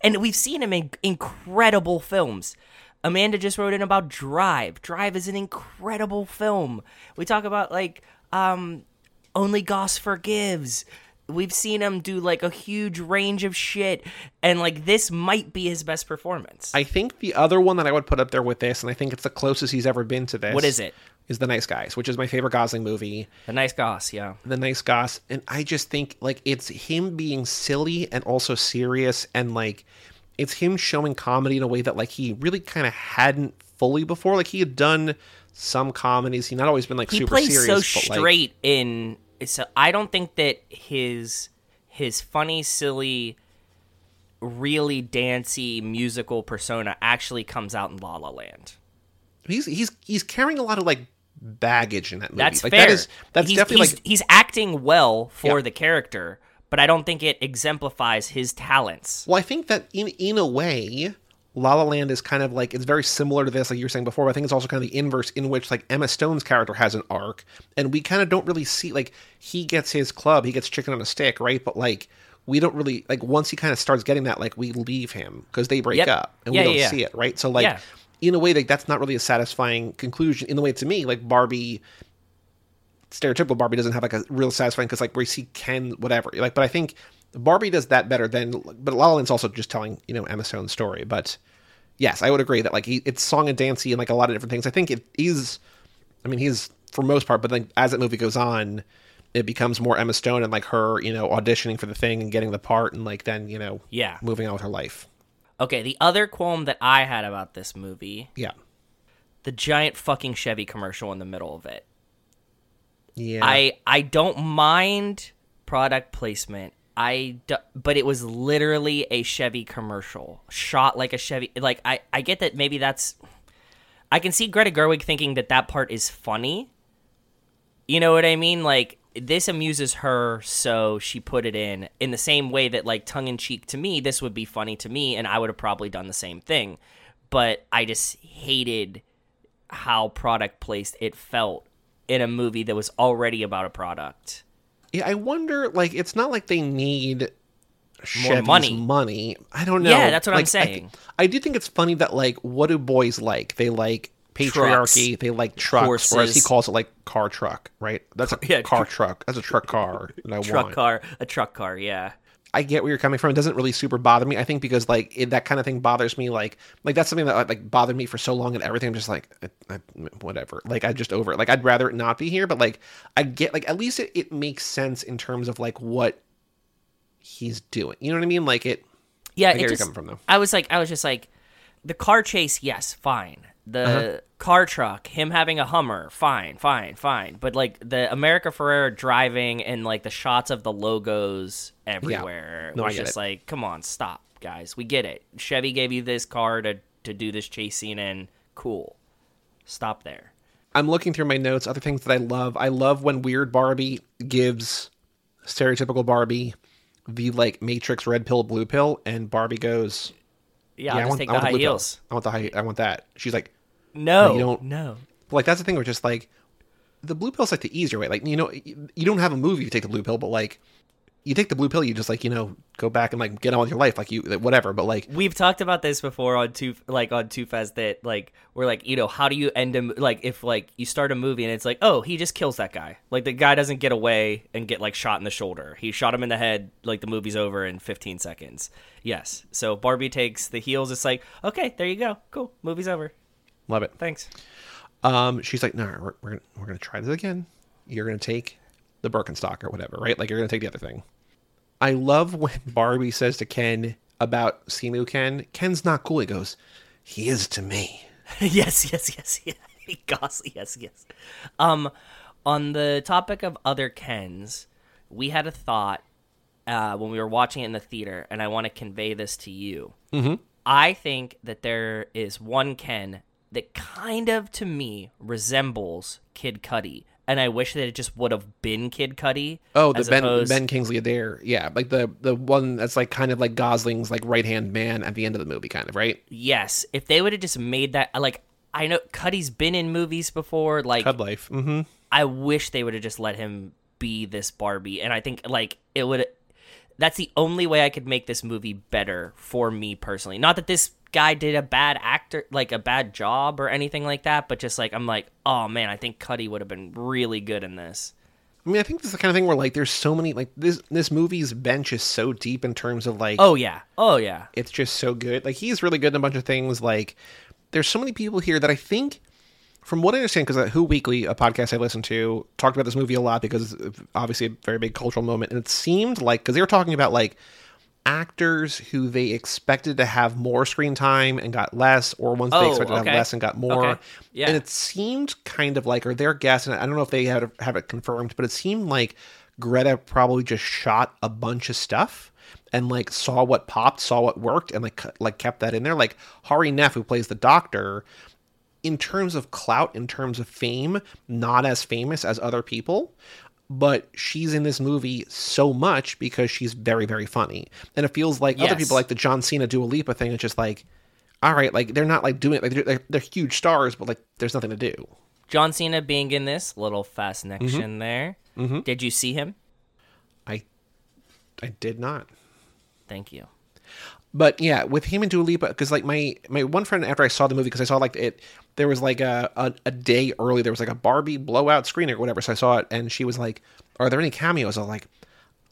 [SPEAKER 2] and we've seen him in incredible films. Amanda just wrote in about Drive. Drive is an incredible film. We talk about like um, Only Goss Forgives. We've seen him do like a huge range of shit, and like this might be his best performance.
[SPEAKER 1] I think the other one that I would put up there with this, and I think it's the closest he's ever been to this.
[SPEAKER 2] What is it?
[SPEAKER 1] is The Nice Guys, which is my favorite Gosling movie.
[SPEAKER 2] The Nice Goss, yeah.
[SPEAKER 1] The Nice Goss. And I just think like it's him being silly and also serious and like it's him showing comedy in a way that like he really kind of hadn't fully before. Like he had done some comedies. He not always been like he super plays
[SPEAKER 2] serious. so
[SPEAKER 1] but,
[SPEAKER 2] straight like, in. So I don't think that his his funny, silly, really dancy musical persona actually comes out in La La Land.
[SPEAKER 1] He's he's he's carrying a lot of like baggage in that movie.
[SPEAKER 2] That's like, fair.
[SPEAKER 1] That
[SPEAKER 2] is, that's he's, definitely he's, like he's acting well for yeah. the character, but I don't think it exemplifies his talents.
[SPEAKER 1] Well, I think that in in a way, La La Land is kind of like it's very similar to this, like you were saying before. But I think it's also kind of the inverse in which like Emma Stone's character has an arc, and we kind of don't really see like he gets his club, he gets chicken on a stick, right? But like we don't really like once he kind of starts getting that, like we leave him because they break yep. up and yeah, we don't yeah. see it, right? So like in a way like that's not really a satisfying conclusion in the way to me like barbie stereotypical barbie doesn't have like a real satisfying because like we see ken whatever like but i think barbie does that better than but la la land's also just telling you know emma stone's story but yes i would agree that like he, it's song and dancey and like a lot of different things i think it is i mean he's for most part but then as that movie goes on it becomes more emma stone and like her you know auditioning for the thing and getting the part and like then you know yeah moving on with her life
[SPEAKER 2] Okay, the other qualm that I had about this movie,
[SPEAKER 1] yeah,
[SPEAKER 2] the giant fucking Chevy commercial in the middle of it. Yeah, I I don't mind product placement. I do, but it was literally a Chevy commercial shot like a Chevy. Like I I get that maybe that's I can see Greta Gerwig thinking that that part is funny. You know what I mean? Like this amuses her, so she put it in in the same way that, like, tongue in cheek to me, this would be funny to me, and I would have probably done the same thing. But I just hated how product placed it felt in a movie that was already about a product.
[SPEAKER 1] Yeah, I wonder, like, it's not like they need Chevy's more money. money. I don't know. Yeah,
[SPEAKER 2] that's what
[SPEAKER 1] like, I'm
[SPEAKER 2] saying.
[SPEAKER 1] I, I do think it's funny that, like, what do boys like? They like patriarchy. Trucks, they like trucks, horses. or as he calls it, like car truck. Right? That's a yeah, car tr- truck. That's a truck car.
[SPEAKER 2] truck want. car. A truck car. Yeah.
[SPEAKER 1] I get where you're coming from. It doesn't really super bother me. I think because like it, that kind of thing bothers me. Like like that's something that uh, like bothered me for so long and everything. I'm just like I, I, whatever. Like I just over it. Like I'd rather it not be here. But like I get like at least it, it makes sense in terms of like what he's doing. You know what I mean? Like it.
[SPEAKER 2] Yeah, I it just, from though. I was like I was just like the car chase. Yes, fine the uh-huh. car truck, him having a Hummer, fine, fine, fine. But like the America Ferrera driving and like the shots of the logos everywhere yeah. no, was just it. like, come on, stop, guys. We get it. Chevy gave you this car to to do this chase scene in. Cool. Stop there.
[SPEAKER 1] I'm looking through my notes. Other things that I love. I love when Weird Barbie gives stereotypical Barbie the like Matrix red pill, blue pill, and Barbie goes,
[SPEAKER 2] "Yeah, yeah I want, take I the high the heels.
[SPEAKER 1] Pill. I want the high. I want that." She's like,
[SPEAKER 2] no, like you don't. No,
[SPEAKER 1] like that's the thing. Where just like the blue pill is like the easier way. Like you know, you don't have a movie. You take the blue pill, but like you take the blue pill, you just like you know go back and like get on with your life, like you whatever. But like
[SPEAKER 2] we've talked about this before on two like on two fast that like we're like you know how do you end a like if like you start a movie and it's like oh he just kills that guy like the guy doesn't get away and get like shot in the shoulder he shot him in the head like the movie's over in 15 seconds yes so Barbie takes the heels it's like okay there you go cool movie's over
[SPEAKER 1] Love it.
[SPEAKER 2] Thanks.
[SPEAKER 1] Um, she's like, no, nah, we're, we're, we're going to try this again. You're going to take the Birkenstock or whatever, right? Like, you're going to take the other thing. I love when Barbie says to Ken about Simu Ken, Ken's not cool. He goes, he is to me.
[SPEAKER 2] yes, yes, yes, yes. Goss, yes, yes. Um, on the topic of other Kens, we had a thought uh, when we were watching it in the theater, and I want to convey this to you. Mm-hmm. I think that there is one Ken that kind of to me resembles Kid Cudi, and I wish that it just would have been Kid Cudi.
[SPEAKER 1] Oh, the Ben opposed... Ben Kingsley there, yeah, like the the one that's like kind of like Gosling's like right hand man at the end of the movie, kind of right.
[SPEAKER 2] Yes, if they would have just made that, like I know Cudi's been in movies before, like Cud
[SPEAKER 1] Life.
[SPEAKER 2] Mm-hmm. I wish they would have just let him be this Barbie, and I think like it would. That's the only way I could make this movie better for me personally. Not that this guy did a bad actor like a bad job or anything like that but just like i'm like oh man i think Cudi would have been really good in this
[SPEAKER 1] i mean i think this is the kind of thing where like there's so many like this this movie's bench is so deep in terms of like
[SPEAKER 2] oh yeah oh yeah
[SPEAKER 1] it's just so good like he's really good in a bunch of things like there's so many people here that i think from what I understand, because uh, Who Weekly, a podcast I listened to, talked about this movie a lot because obviously a very big cultural moment, and it seemed like because they were talking about like actors who they expected to have more screen time and got less, or ones oh, they expected okay. to have less and got more. Okay. Yeah. And it seemed kind of like, or their guess, and I don't know if they had have it confirmed, but it seemed like Greta probably just shot a bunch of stuff and like saw what popped, saw what worked, and like like kept that in there. Like Hari Nef, who plays the Doctor, in terms of clout, in terms of fame, not as famous as other people but she's in this movie so much because she's very, very funny. And it feels like yes. other people like the John Cena Dua Lipa thing. It's just like, all right, like they're not like doing it. Like they're, they're huge stars, but like there's nothing to do.
[SPEAKER 2] John Cena being in this little fast mm-hmm. connection mm-hmm. there. Mm-hmm. Did you see him?
[SPEAKER 1] I, I did not.
[SPEAKER 2] Thank you.
[SPEAKER 1] But yeah, with him and Dua Lipa, because like my my one friend after I saw the movie, because I saw like it there was like a, a, a day early, there was like a Barbie blowout screening or whatever. So I saw it and she was like, Are there any cameos? I was like,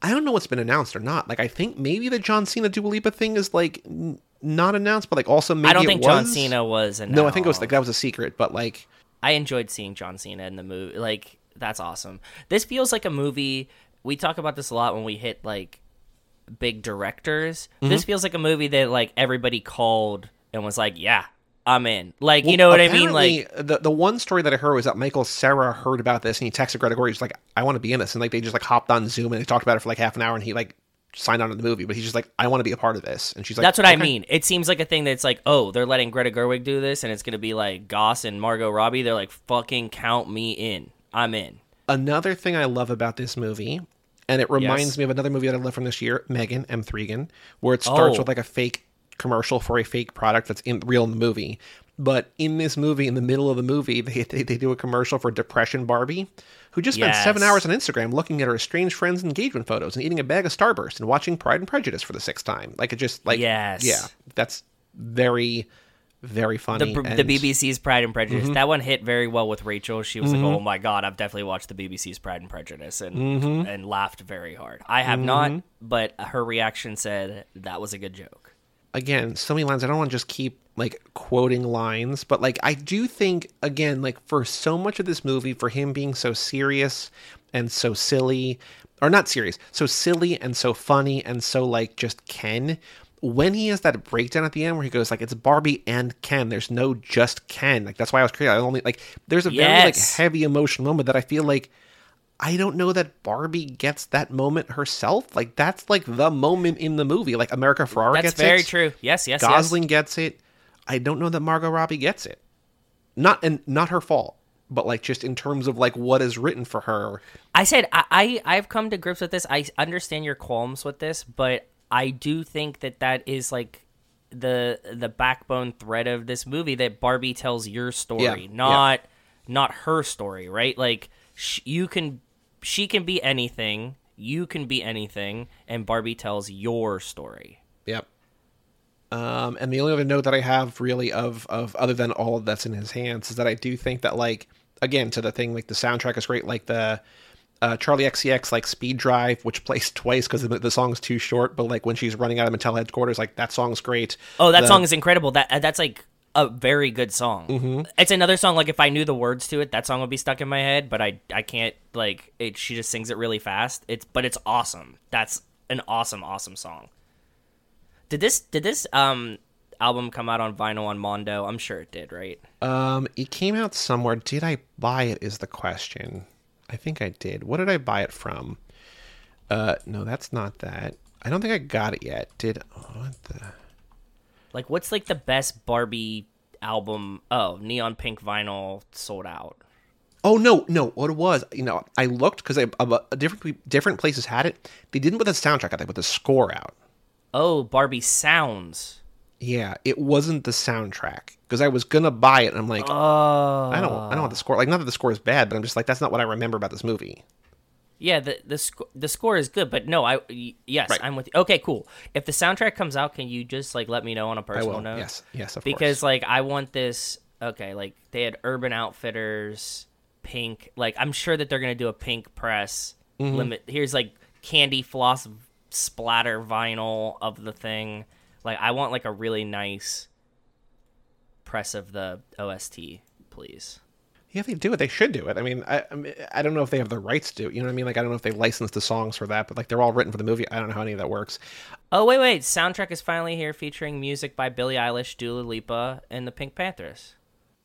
[SPEAKER 1] I don't know what's been announced or not. Like, I think maybe the John Cena Dua Lipa thing is like n- not announced, but like also maybe I don't think was. John
[SPEAKER 2] Cena was
[SPEAKER 1] announced. No, I think it was like that was a secret, but like.
[SPEAKER 2] I enjoyed seeing John Cena in the movie. Like, that's awesome. This feels like a movie. We talk about this a lot when we hit like big directors. Mm-hmm. This feels like a movie that like everybody called and was like, "Yeah, I'm in. Like, well, you know what I mean? Like
[SPEAKER 1] the the one story that I heard was that Michael Cera heard about this and he texted Greta Gorey. He's like, I want to be in this, and like they just like hopped on Zoom and they talked about it for like half an hour, and he like signed on to the movie, but he's just like, I want to be a part of this, and
[SPEAKER 2] she's
[SPEAKER 1] like,
[SPEAKER 2] That's what okay. I mean. It seems like a thing that's like, oh, they're letting Greta Gerwig do this, and it's gonna be like Goss and Margot Robbie. They're like, fucking count me in. I'm in.
[SPEAKER 1] Another thing I love about this movie and it reminds yes. me of another movie that I love from this year, Megan M. Threegan, where it starts oh. with like a fake commercial for a fake product that's in real in the movie. But in this movie, in the middle of the movie, they, they, they do a commercial for Depression Barbie, who just spent yes. seven hours on Instagram looking at her estranged friends' engagement photos and eating a bag of Starburst and watching Pride and Prejudice for the sixth time. Like it just like yes, yeah, that's very very funny.
[SPEAKER 2] The, and... the, BBC's Pride and Prejudice. Mm-hmm. That one hit very well with Rachel. She was mm-hmm. like, "Oh my god, I've definitely watched the BBC's Pride and Prejudice," and mm-hmm. and laughed very hard. I have not, mm-hmm. but her reaction said that was a good joke
[SPEAKER 1] again, so many lines. I don't want to just keep like quoting lines, but like I do think again, like for so much of this movie, for him being so serious and so silly, or not serious, so silly and so funny and so like just Ken. When he has that breakdown at the end where he goes like it's Barbie and Ken, there's no just Ken. Like that's why I was crying. I only like there's a yes. very like heavy emotional moment that I feel like I don't know that Barbie gets that moment herself. Like that's like the moment in the movie. Like America Ferrera
[SPEAKER 2] gets it. it. very true. Yes, yes.
[SPEAKER 1] Gosling
[SPEAKER 2] yes.
[SPEAKER 1] gets it. I don't know that Margot Robbie gets it. Not and not her fault, but like just in terms of like what is written for her.
[SPEAKER 2] I said I, I I've come to grips with this. I understand your qualms with this, but I do think that that is like the the backbone thread of this movie that Barbie tells your story, yeah, not yeah. not her story, right? Like you can she can be anything, you can be anything, and Barbie tells your story.
[SPEAKER 1] Yep. Um, and the only other note that I have really of of other than all that's in his hands is that I do think that like again to the thing like the soundtrack is great like the uh, Charli XCX like Speed Drive, which plays twice because the, the, song's too short. But like when she's running out of Mattel headquarters, like that song's great.
[SPEAKER 2] Oh, that
[SPEAKER 1] the,
[SPEAKER 2] song is incredible. That uh, that's like a very good song. Mm-hmm. It's another song like if I knew the words to it, that song would be stuck in my head. But I I can't like it. She just sings it really fast. It's but it's awesome. That's an awesome awesome song. Did this did this um album come out on vinyl on Mondo? I'm sure it did, right?
[SPEAKER 1] Um, it came out somewhere. Did I buy it? Is the question. I think I did. What did I buy it from? Uh, no, that's not that. I don't think I got it yet. Did oh, what the.
[SPEAKER 2] Like, what's like the best Barbie album? Oh, Neon Pink Vinyl sold out.
[SPEAKER 1] Oh no, no! What it was, you know, I looked because a uh, different different places had it. They didn't put the soundtrack out; they put the score out.
[SPEAKER 2] Oh, Barbie sounds.
[SPEAKER 1] Yeah, it wasn't the soundtrack because I was gonna buy it, and I'm like, oh. I don't, I don't want the ah. score. Like, not that the score is bad, but I'm just like, that's not what I remember about this movie.
[SPEAKER 2] Yeah, the the sc- the score is good, but no, I yes, right. I'm with you. Okay, cool. If the soundtrack comes out, can you just like let me know on a personal will, note?
[SPEAKER 1] Yes, yes,
[SPEAKER 2] because course. like I want this. Okay, like they had Urban Outfitters, Pink. Like I'm sure that they're gonna do a Pink press mm-hmm. limit. Here's like candy floss splatter vinyl of the thing. Like I want like a really nice press of the OST, please.
[SPEAKER 1] Yeah, if they do it, they should do it. I mean, I I don't know if they have the rights to. It, you know what I mean? Like, I don't know if they license the songs for that, but like they're all written for the movie. I don't know how any of that works.
[SPEAKER 2] Oh wait, wait! Soundtrack is finally here, featuring music by Billie Eilish, Dua Lipa, and the PinkPantheress.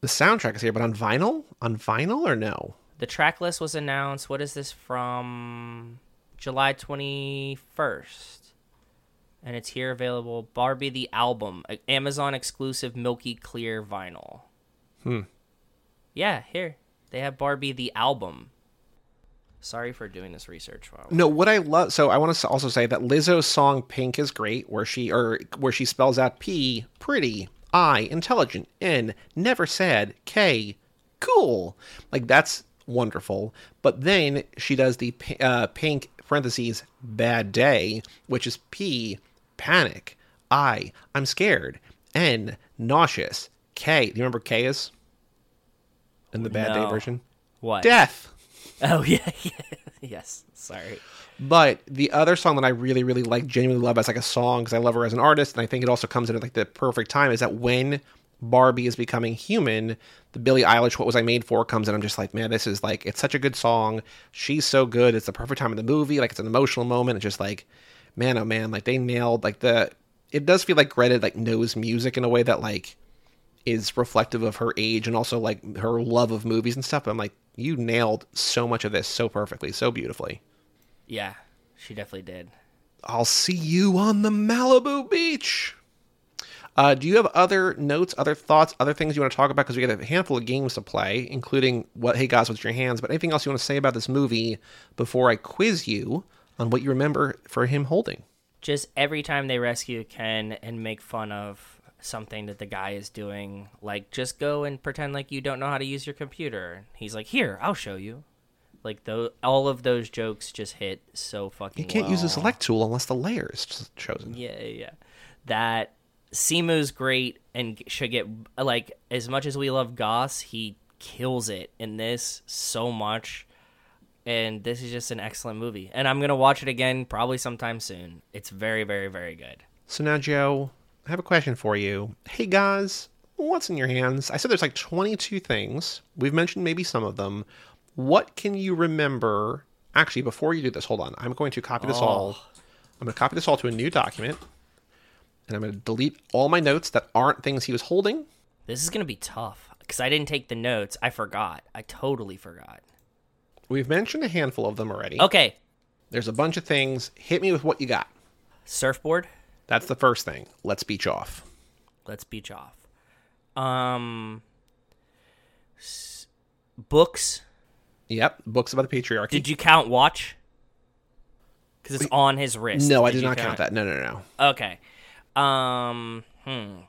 [SPEAKER 1] The soundtrack is here, but on vinyl? On vinyl or no?
[SPEAKER 2] The track list was announced. What is this from? July twenty first, and it's here available. Barbie the album, Amazon exclusive, milky clear vinyl.
[SPEAKER 1] Hmm.
[SPEAKER 2] Yeah, here. They have Barbie the album. Sorry for doing this research.
[SPEAKER 1] While no, what I love. So I want to also say that Lizzo's song "Pink" is great, where she or where she spells out P, pretty, I, intelligent, N, never sad, K, cool. Like that's wonderful. But then she does the uh, pink parentheses bad day, which is P, panic, I, I'm scared, N, nauseous, K. Do you remember K is? in the Bad no. Day version?
[SPEAKER 2] What?
[SPEAKER 1] Death.
[SPEAKER 2] Oh yeah, yeah. yes. Sorry.
[SPEAKER 1] But the other song that I really, really like, genuinely love as like a song because I love her as an artist, and I think it also comes in at like the perfect time is that when Barbie is becoming human, the Billie Eilish "What Was I Made For" comes in. I'm just like, man, this is like it's such a good song. She's so good. It's the perfect time in the movie. Like it's an emotional moment. It's just like, man, oh man, like they nailed like the. It does feel like Greta like knows music in a way that like is reflective of her age and also like her love of movies and stuff. But I'm like, you nailed so much of this so perfectly, so beautifully.
[SPEAKER 2] Yeah, she definitely did.
[SPEAKER 1] I'll see you on the Malibu beach. Uh, do you have other notes, other thoughts, other things you want to talk about? Because we got a handful of games to play, including what Hey Guys, What's Your Hands? But anything else you want to say about this movie before I quiz you on what you remember for him holding?
[SPEAKER 2] Just every time they rescue Ken and make fun of something that the guy is doing, like just go and pretend like you don't know how to use your computer. He's like, "Here, I'll show you." Like the all of those jokes just hit so fucking. You can't well.
[SPEAKER 1] use a select tool unless the layer is chosen.
[SPEAKER 2] Yeah, yeah. That Simu's great and should get like as much as we love Goss, he kills it in this so much. And this is just an excellent movie. And I'm going to watch it again probably sometime soon. It's very, very, very good.
[SPEAKER 1] So now, Joe, I have a question for you. Hey guys, what's in your hands? I said there's like 22 things. We've mentioned maybe some of them. What can you remember? Actually, before you do this, hold on. I'm going to copy this oh. all. I'm going to copy this all to a new document. And I'm going to delete all my notes that aren't things he was holding.
[SPEAKER 2] This is going to be tough because I didn't take the notes. I forgot. I totally forgot.
[SPEAKER 1] We've mentioned a handful of them already.
[SPEAKER 2] Okay.
[SPEAKER 1] There's a bunch of things. Hit me with what you got.
[SPEAKER 2] Surfboard.
[SPEAKER 1] That's the first thing. Let's beach off.
[SPEAKER 2] Let's beach off. Um, s- books.
[SPEAKER 1] Yep, books about the patriarchy.
[SPEAKER 2] Did you count watch? Because it's on his wrist.
[SPEAKER 1] No, did I did not count, count that. No, no, no.
[SPEAKER 2] Okay. Um. Hmm.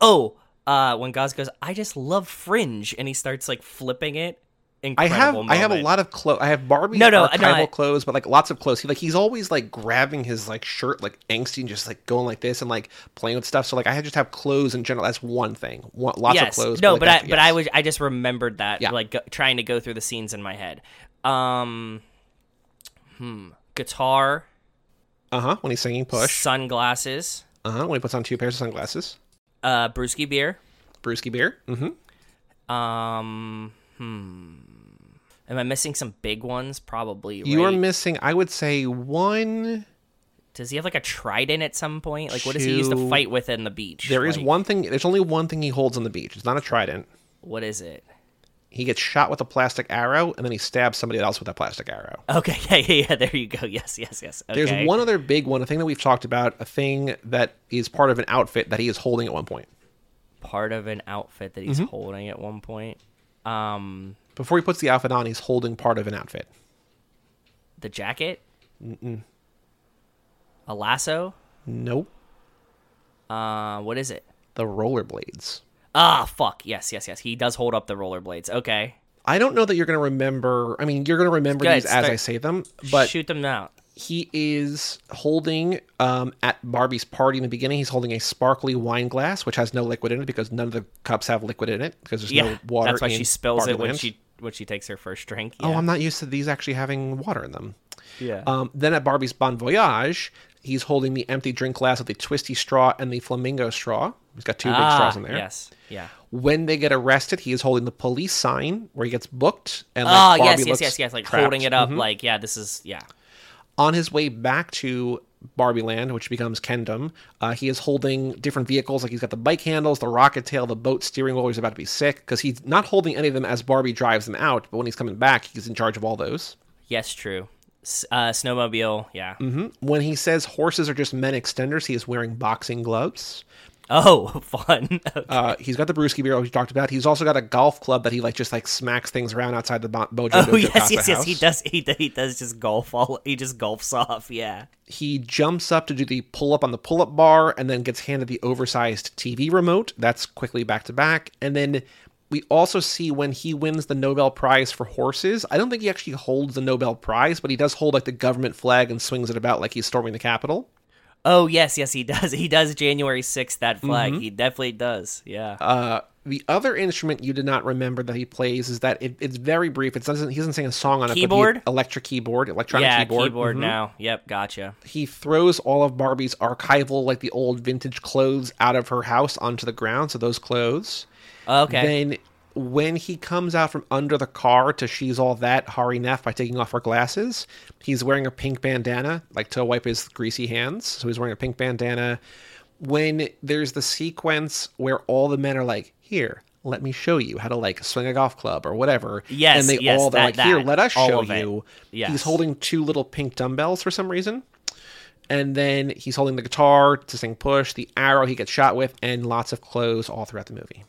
[SPEAKER 2] Oh. Uh. When Gaz goes, I just love Fringe, and he starts like flipping it
[SPEAKER 1] incredible. I have moment. I have a lot of clothes. I have Barbie no, no, archival no, I, clothes, but like lots of clothes. He like he's always like grabbing his like shirt like angsty and just like going like this and like playing with stuff. So like I just have clothes in general. That's one thing. One, lots yes. of clothes.
[SPEAKER 2] No, but, like, but I, but I was I just remembered that yeah. like go, trying to go through the scenes in my head. Um, hmm, guitar.
[SPEAKER 1] Uh huh. When he's singing, push
[SPEAKER 2] sunglasses.
[SPEAKER 1] Uh huh. When he puts on two pairs of sunglasses.
[SPEAKER 2] Uh, brewski beer.
[SPEAKER 1] Brewski beer.
[SPEAKER 2] Mm hmm. Um, Hmm. Am I missing some big ones? Probably.
[SPEAKER 1] You're missing, I would say, one.
[SPEAKER 2] Does he have like a trident at some point? Like, what does he use to fight with in the beach?
[SPEAKER 1] There like, is one thing. There's only one thing he holds on the beach. It's not a trident.
[SPEAKER 2] What is it?
[SPEAKER 1] He gets shot with a plastic arrow, and then he stabs somebody else with a plastic arrow.
[SPEAKER 2] Okay, yeah, yeah, yeah. There you go. Yes, yes, yes.
[SPEAKER 1] Okay. There's one other big one, a thing that we've talked about, a thing that is part of an outfit that he is holding at one point.
[SPEAKER 2] Part of an outfit that he's mm-hmm. holding at one point. Um,
[SPEAKER 1] Before he puts the outfit on, he's holding part of an outfit.
[SPEAKER 2] The jacket? Mm-mm. A lasso?
[SPEAKER 1] Nope.
[SPEAKER 2] Uh, what is it?
[SPEAKER 1] The rollerblades.
[SPEAKER 2] Ah, fuck. Yes, yes, yes. He does hold up the rollerblades. Okay.
[SPEAKER 1] I don't know that you're going to remember. I mean, you're going to remember these as I say them, but
[SPEAKER 2] shoot them out
[SPEAKER 1] he is holding um, at Barbie's party in the beginning. He's holding a sparkly wine glass, which has no liquid in it because none of the cups have liquid in it because there's yeah, no water.
[SPEAKER 2] That's why she spills Barbie it when land. she when she takes her first drink.
[SPEAKER 1] Yeah. Oh, I'm not used to these actually having water in them. Yeah. Um, then at Barbie's Bon Voyage, he's holding the empty drink glass with the twisty straw and the flamingo straw. He's got two ah, big straws in there.
[SPEAKER 2] Yes. Yeah.
[SPEAKER 1] When they get arrested, he is holding the police sign where he gets booked.
[SPEAKER 2] And like, oh Barbie yes, yes, yes, yes, like trapped. holding it up, mm-hmm. like yeah, this is yeah.
[SPEAKER 1] On his way back to Barbie Land, which becomes Kendom. Uh, he is holding different vehicles, like he's got the bike handles, the rocket tail, the boat steering wheel. He's about to be sick because he's not holding any of them as Barbie drives them out. But when he's coming back, he's in charge of all those.
[SPEAKER 2] Yes, true. uh, snowmobile, yeah.
[SPEAKER 1] Mm-hmm. When he says horses are just men extenders, he is wearing boxing gloves.
[SPEAKER 2] Oh, fun!
[SPEAKER 1] okay. uh, he's got the brewski beer we talked about. He's also got a golf club that he like just like smacks things around outside the bo- Bojo. Oh yes,
[SPEAKER 2] yes, house. yes. He does. He, he does just golf all. He just golfs off. Yeah.
[SPEAKER 1] He jumps up to do the pull up on the pull up bar, and then gets handed the oversized TV remote. That's quickly back to back, and then we also see when he wins the Nobel Prize for horses. I don't think he actually holds the Nobel Prize, but he does hold like the government flag and swings it about like he's storming the Capitol.
[SPEAKER 2] Oh yes, yes he does. He does January sixth that flag. Mm-hmm. He definitely does. Yeah. Uh,
[SPEAKER 1] the other instrument you did not remember that he plays is that it, it's very brief. It doesn't he doesn't sing a song on
[SPEAKER 2] keyboard? it. Keyboard,
[SPEAKER 1] electric keyboard, electronic yeah, keyboard.
[SPEAKER 2] keyboard mm-hmm. now. Yep, gotcha.
[SPEAKER 1] He throws all of Barbie's archival, like the old vintage clothes, out of her house onto the ground. So those clothes.
[SPEAKER 2] Okay.
[SPEAKER 1] Then when he comes out from under the car to she's all that Hari Nef by taking off her glasses, he's wearing a pink bandana, like to wipe his greasy hands. So he's wearing a pink bandana. When there's the sequence where all the men are like, "Here, let me show you how to like swing a golf club or whatever,"
[SPEAKER 2] yes, and they yes, all
[SPEAKER 1] they're that, like, that. "Here, let us show you." Yes. He's holding two little pink dumbbells for some reason and then he's holding the guitar to sing push the arrow he gets shot with and lots of clothes all throughout the movie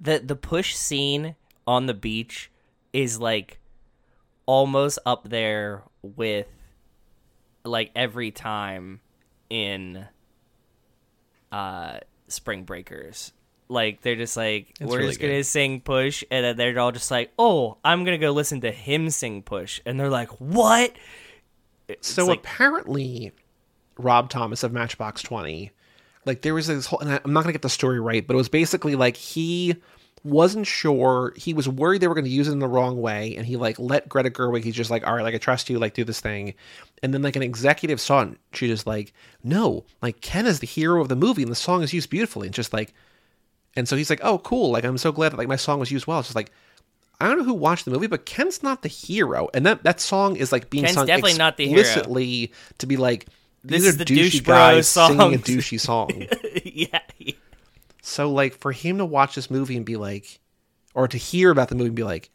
[SPEAKER 2] the the push scene on the beach is like almost up there with like every time in uh spring breakers like they're just like it's we're really just gonna sing push and then they're all just like oh i'm gonna go listen to him sing push and they're like what
[SPEAKER 1] it's so like, apparently rob thomas of matchbox 20 like there was this whole, and I, I'm not gonna get the story right, but it was basically like he wasn't sure. He was worried they were going to use it in the wrong way, and he like let Greta Gerwig. He's just like, all right, like I trust you, like do this thing. And then like an executive saw it. she just like, no, like Ken is the hero of the movie, and the song is used beautifully, and just like, and so he's like, oh cool, like I'm so glad that like my song was used well. It's just like. I don't know who watched the movie, but Ken's not the hero, and that that song is like being Ken's sung definitely explicitly not the hero. to be like this These are is the douchey douche guys songs. singing a douchey song.
[SPEAKER 2] yeah,
[SPEAKER 1] so like for him to watch this movie and be like, or to hear about the movie and be like,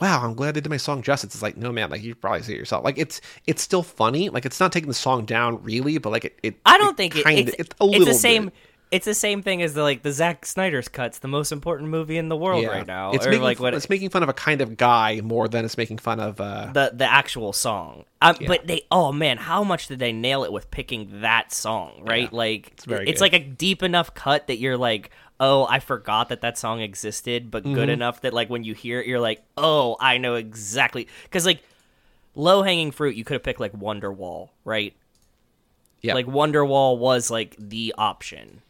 [SPEAKER 1] wow, I'm glad they did my song justice. It's like, no man, like you probably see it yourself. Like it's it's still funny. Like it's not taking the song down really, but like it. it
[SPEAKER 2] I don't
[SPEAKER 1] it
[SPEAKER 2] think kinda, it's, it's, a little. It's the same. Bit it's the same thing as the like the Zack Snyder's cuts, the most important movie in the world yeah. right now.
[SPEAKER 1] It's, or,
[SPEAKER 2] making,
[SPEAKER 1] like, what, it's making fun of a kind of guy more than it's making fun of uh,
[SPEAKER 2] the the actual song. Um, yeah. But they, oh man, how much did they nail it with picking that song? Right, yeah. like it's, it's like a deep enough cut that you're like, oh, I forgot that that song existed, but mm-hmm. good enough that like when you hear it, you're like, oh, I know exactly because like low hanging fruit, you could have picked like Wonderwall, right? Yeah, like Wonderwall was like the option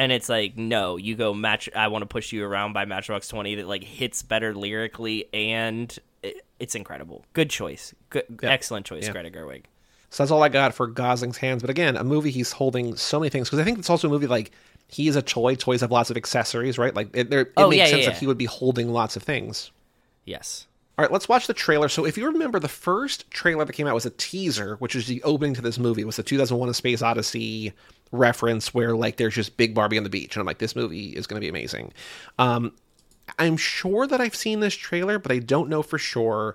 [SPEAKER 2] and it's like no you go match i want to push you around by matchbox 20 that like hits better lyrically and it, it's incredible good choice good, yeah. excellent choice yeah. greta gerwig
[SPEAKER 1] so that's all i got for gosling's hands but again a movie he's holding so many things because i think it's also a movie like he is a toy toys have lots of accessories right like it, it
[SPEAKER 2] oh, makes yeah, sense that
[SPEAKER 1] he would be holding lots of things
[SPEAKER 2] yes
[SPEAKER 1] all right, let's watch the trailer. So, if you remember, the first trailer that came out was a teaser, which is the opening to this movie. It was the 2001: A Space Odyssey reference, where like there's just Big Barbie on the beach, and I'm like, this movie is going to be amazing. Um, I'm sure that I've seen this trailer, but I don't know for sure.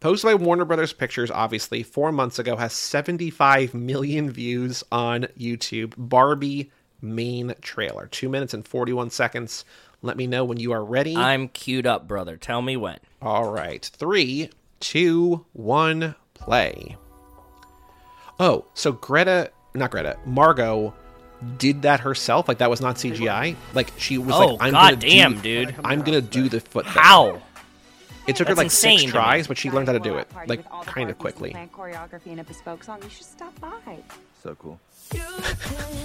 [SPEAKER 1] Posted by Warner Brothers Pictures, obviously, four months ago, has 75 million views on YouTube. Barbie main trailer, two minutes and 41 seconds let me know when you are ready.
[SPEAKER 2] I'm queued up, brother. Tell me when.
[SPEAKER 1] All right. Three, two, one, play. Oh, so Greta, not Greta, Margot did that herself. Like that was not CGI. Like she was oh, like, I'm
[SPEAKER 2] God gonna damn, do, dude.
[SPEAKER 1] I'm gonna do the foot. Thing.
[SPEAKER 2] How?
[SPEAKER 1] It took That's her like six tries, but she learned how to do it like kind of quickly. Choreography and a bespoke
[SPEAKER 3] song. You should stop by. So cool.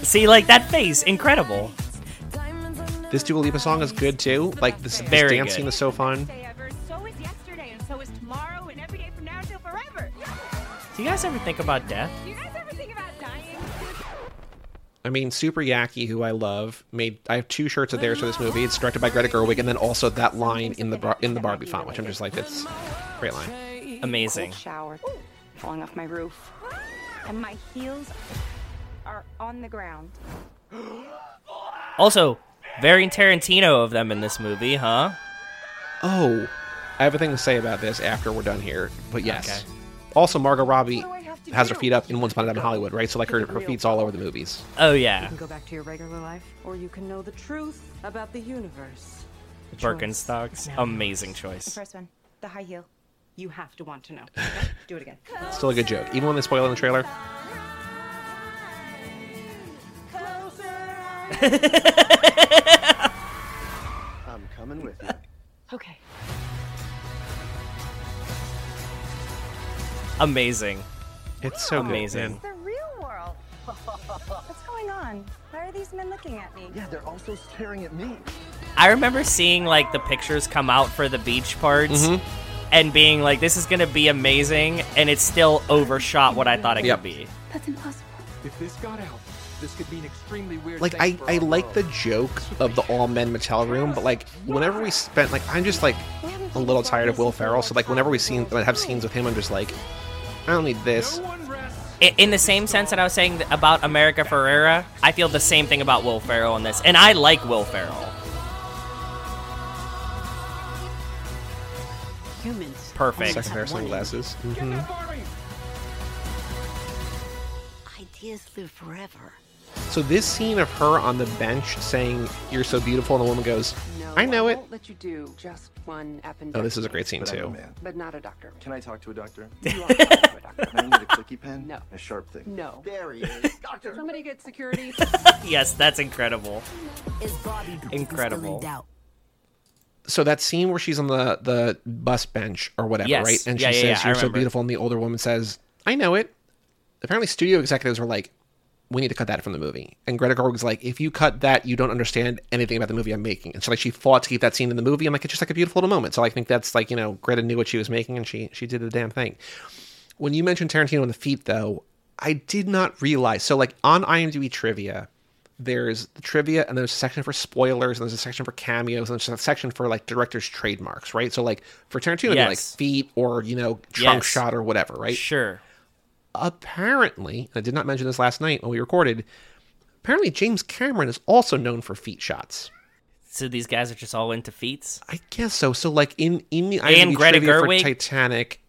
[SPEAKER 2] See, like that face, incredible.
[SPEAKER 1] This Dua Lipa song is good too. Like this, this Very dancing good. is so fun. Do
[SPEAKER 2] you guys ever think about death?
[SPEAKER 1] I mean, Super Yaki, who I love, made. I have two shirts of theirs for this movie. It's directed by Greta Gerwig, and then also that line in the in the Barbie font, which I'm just like, it's great line.
[SPEAKER 2] Amazing. Cold shower, falling off my roof, and my heels are on the ground. Also, very Tarantino of them in this movie, huh?
[SPEAKER 1] Oh, I have a thing to say about this after we're done here, but yes. Okay. Also, Margot Robbie has her feet up in Once Upon a Time in Hollywood, right? So like her, her feet's all over the movies.
[SPEAKER 2] Oh yeah. You can go back to your regular life, or you can know the truth about the universe. Birkenstocks, amazing choice. The first one, the high heel. You
[SPEAKER 1] have to want to know. Do it again. Still a good joke, even when they spoil in the trailer.
[SPEAKER 2] I'm coming with you. Okay. Amazing.
[SPEAKER 1] It's so amazing. It's the real world. What's going on?
[SPEAKER 2] Why are these men looking at me? Yeah, they're also staring at me. I remember seeing like the pictures come out for the beach parts Mhm. and being like, "This is gonna be amazing," and it still overshot what I thought it Yep. could be. That's impossible. If this got
[SPEAKER 1] out, this could be an extremely weird. Like I, I like world. the joke of the all men motel room, but like whenever we spent like I'm just like a little tired of Will Ferrell, so like whenever we seen I have scenes with him, I'm just like I don't need this.
[SPEAKER 2] In the same sense that I was saying about America Ferrera, I feel the same thing about Will Ferrell in this, and I like Will Ferrell. Humans. Perfect. Second pair of sunglasses. Mm-hmm. Ideas
[SPEAKER 1] live forever. So this scene of her on the bench saying, "You're so beautiful," and the woman goes, no, "I know I it." Let you do just one appendectomy. Oh, this is a great scene but too. But not a doctor. Can I talk to a doctor? You are to a doctor. I need a clicky pen.
[SPEAKER 2] No. A sharp thing. No. There he is. Doctor. Somebody get security. yes, that's incredible. Is Bobby incredible?
[SPEAKER 1] so that scene where she's on the the bus bench or whatever, yes. right?
[SPEAKER 2] And yeah, she yeah, says, yeah, "You're so beautiful," and the older woman says, "I know it." Apparently, studio executives were like, we need to cut that from the movie.
[SPEAKER 1] And Greta Gerwig's like, if you cut that, you don't understand anything about the movie I'm making. And so like she fought to keep that scene in the movie. I'm like, it's just like a beautiful little moment. So I think that's like, you know, Greta knew what she was making and she she did the damn thing. When you mentioned Tarantino and the feet though, I did not realize. So like on IMDb trivia, there's the trivia and there's a section for spoilers and there's a section for cameos and there's a section for like directors trademarks, right? So like for Tarantino yes. like feet or, you know, trunk yes. shot or whatever, right?
[SPEAKER 2] Sure
[SPEAKER 1] apparently, I did not mention this last night when we recorded, apparently James Cameron is also known for feet shots.
[SPEAKER 2] So these guys are just all into feats.
[SPEAKER 1] I guess so. So like in in the
[SPEAKER 2] and Greta Gerwig for
[SPEAKER 1] Titanic,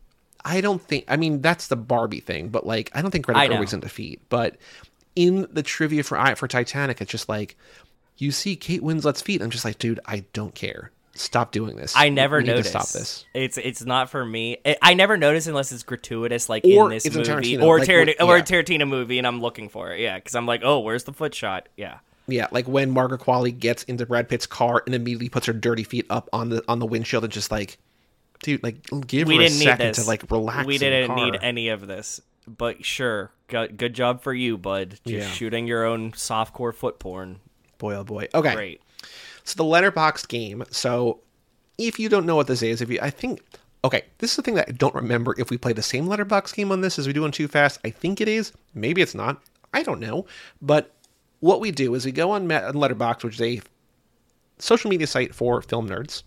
[SPEAKER 1] I don't think. I mean, that's the Barbie thing, but like I don't think Greta I Gerwig's know. into feet. But in the trivia for for Titanic, it's just like you see Kate Winslet's feet. I'm just like, dude, I don't care stop doing this.
[SPEAKER 2] I never we notice. stop this. It's it's not for me. It, I never notice unless it's gratuitous, like or in this movie, Tarantino. or like, Tarantino, yeah. or a Tarantino movie, and I'm looking for it. Yeah, because I'm like, oh, where's the foot shot? Yeah.
[SPEAKER 1] Yeah, like when Margaret Qualley gets into Brad Pitt's car and immediately puts her dirty feet up on the on the windshield and just like, dude, like give we her a second to like relax.
[SPEAKER 2] We didn't need any of this, but sure, good, good job for you, bud. Just yeah. shooting your own softcore foot porn.
[SPEAKER 1] Boy, oh boy. Okay, great. So the Letterboxd game. So if you don't know what this is, if you, I think, okay, this is the thing that I don't remember if we play the same letterbox game on this as we do on 2 Fast. I think it is. Maybe it's not. I don't know. But what we do is we go on Letterboxd, which is a social media site for film nerds,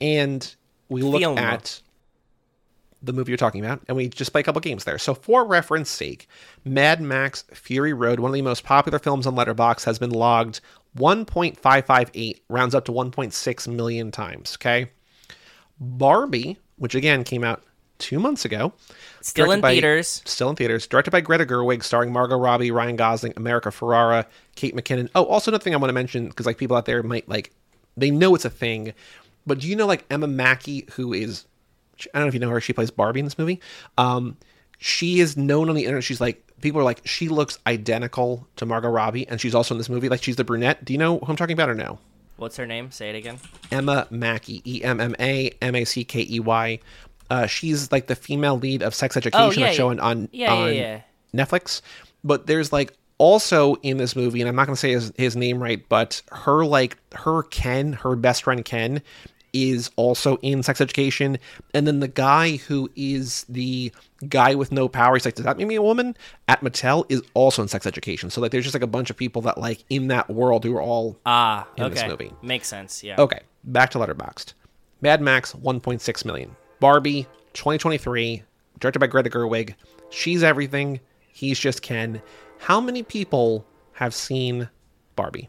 [SPEAKER 1] and we look film. at the movie you're talking about, and we just play a couple games there. So, for reference sake, Mad Max Fury Road, one of the most popular films on Letterboxd, has been logged 1.558 rounds up to 1.6 million times. Okay. Barbie, which again came out two months ago,
[SPEAKER 2] still in by, theaters.
[SPEAKER 1] Still in theaters. Directed by Greta Gerwig, starring Margot Robbie, Ryan Gosling, America Ferrera, Kate McKinnon. Oh, also another thing I want to mention because like people out there might like they know it's a thing, but do you know like Emma Mackey, who is I don't know if you know her, she plays Barbie in this movie. Um, she is known on the internet. She's like people are like, she looks identical to Margot Robbie, and she's also in this movie. Like, she's the brunette. Do you know who I'm talking about or no?
[SPEAKER 2] What's her name? Say it again.
[SPEAKER 1] Emma Mackey. E M M A M A C K E Y. Uh, she's like the female lead of Sex Education, oh, yeah, that's shown on, yeah, on yeah, Netflix. But there's like also in this movie, and I'm not going to say his, his name right, but her like her Ken, her best friend Ken, is also in sex education. And then the guy who is the guy with no power, he's like, does that make me a woman? At Mattel is also in sex education. So like there's just like a bunch of people that like in that world who are all
[SPEAKER 2] ah, in okay. this movie. Makes sense, yeah.
[SPEAKER 1] Okay. Back to Letterboxd. Mad Max 1.6 million. Barbie 2023, directed by Greta Gerwig. She's everything. He's just Ken. How many people have seen Barbie?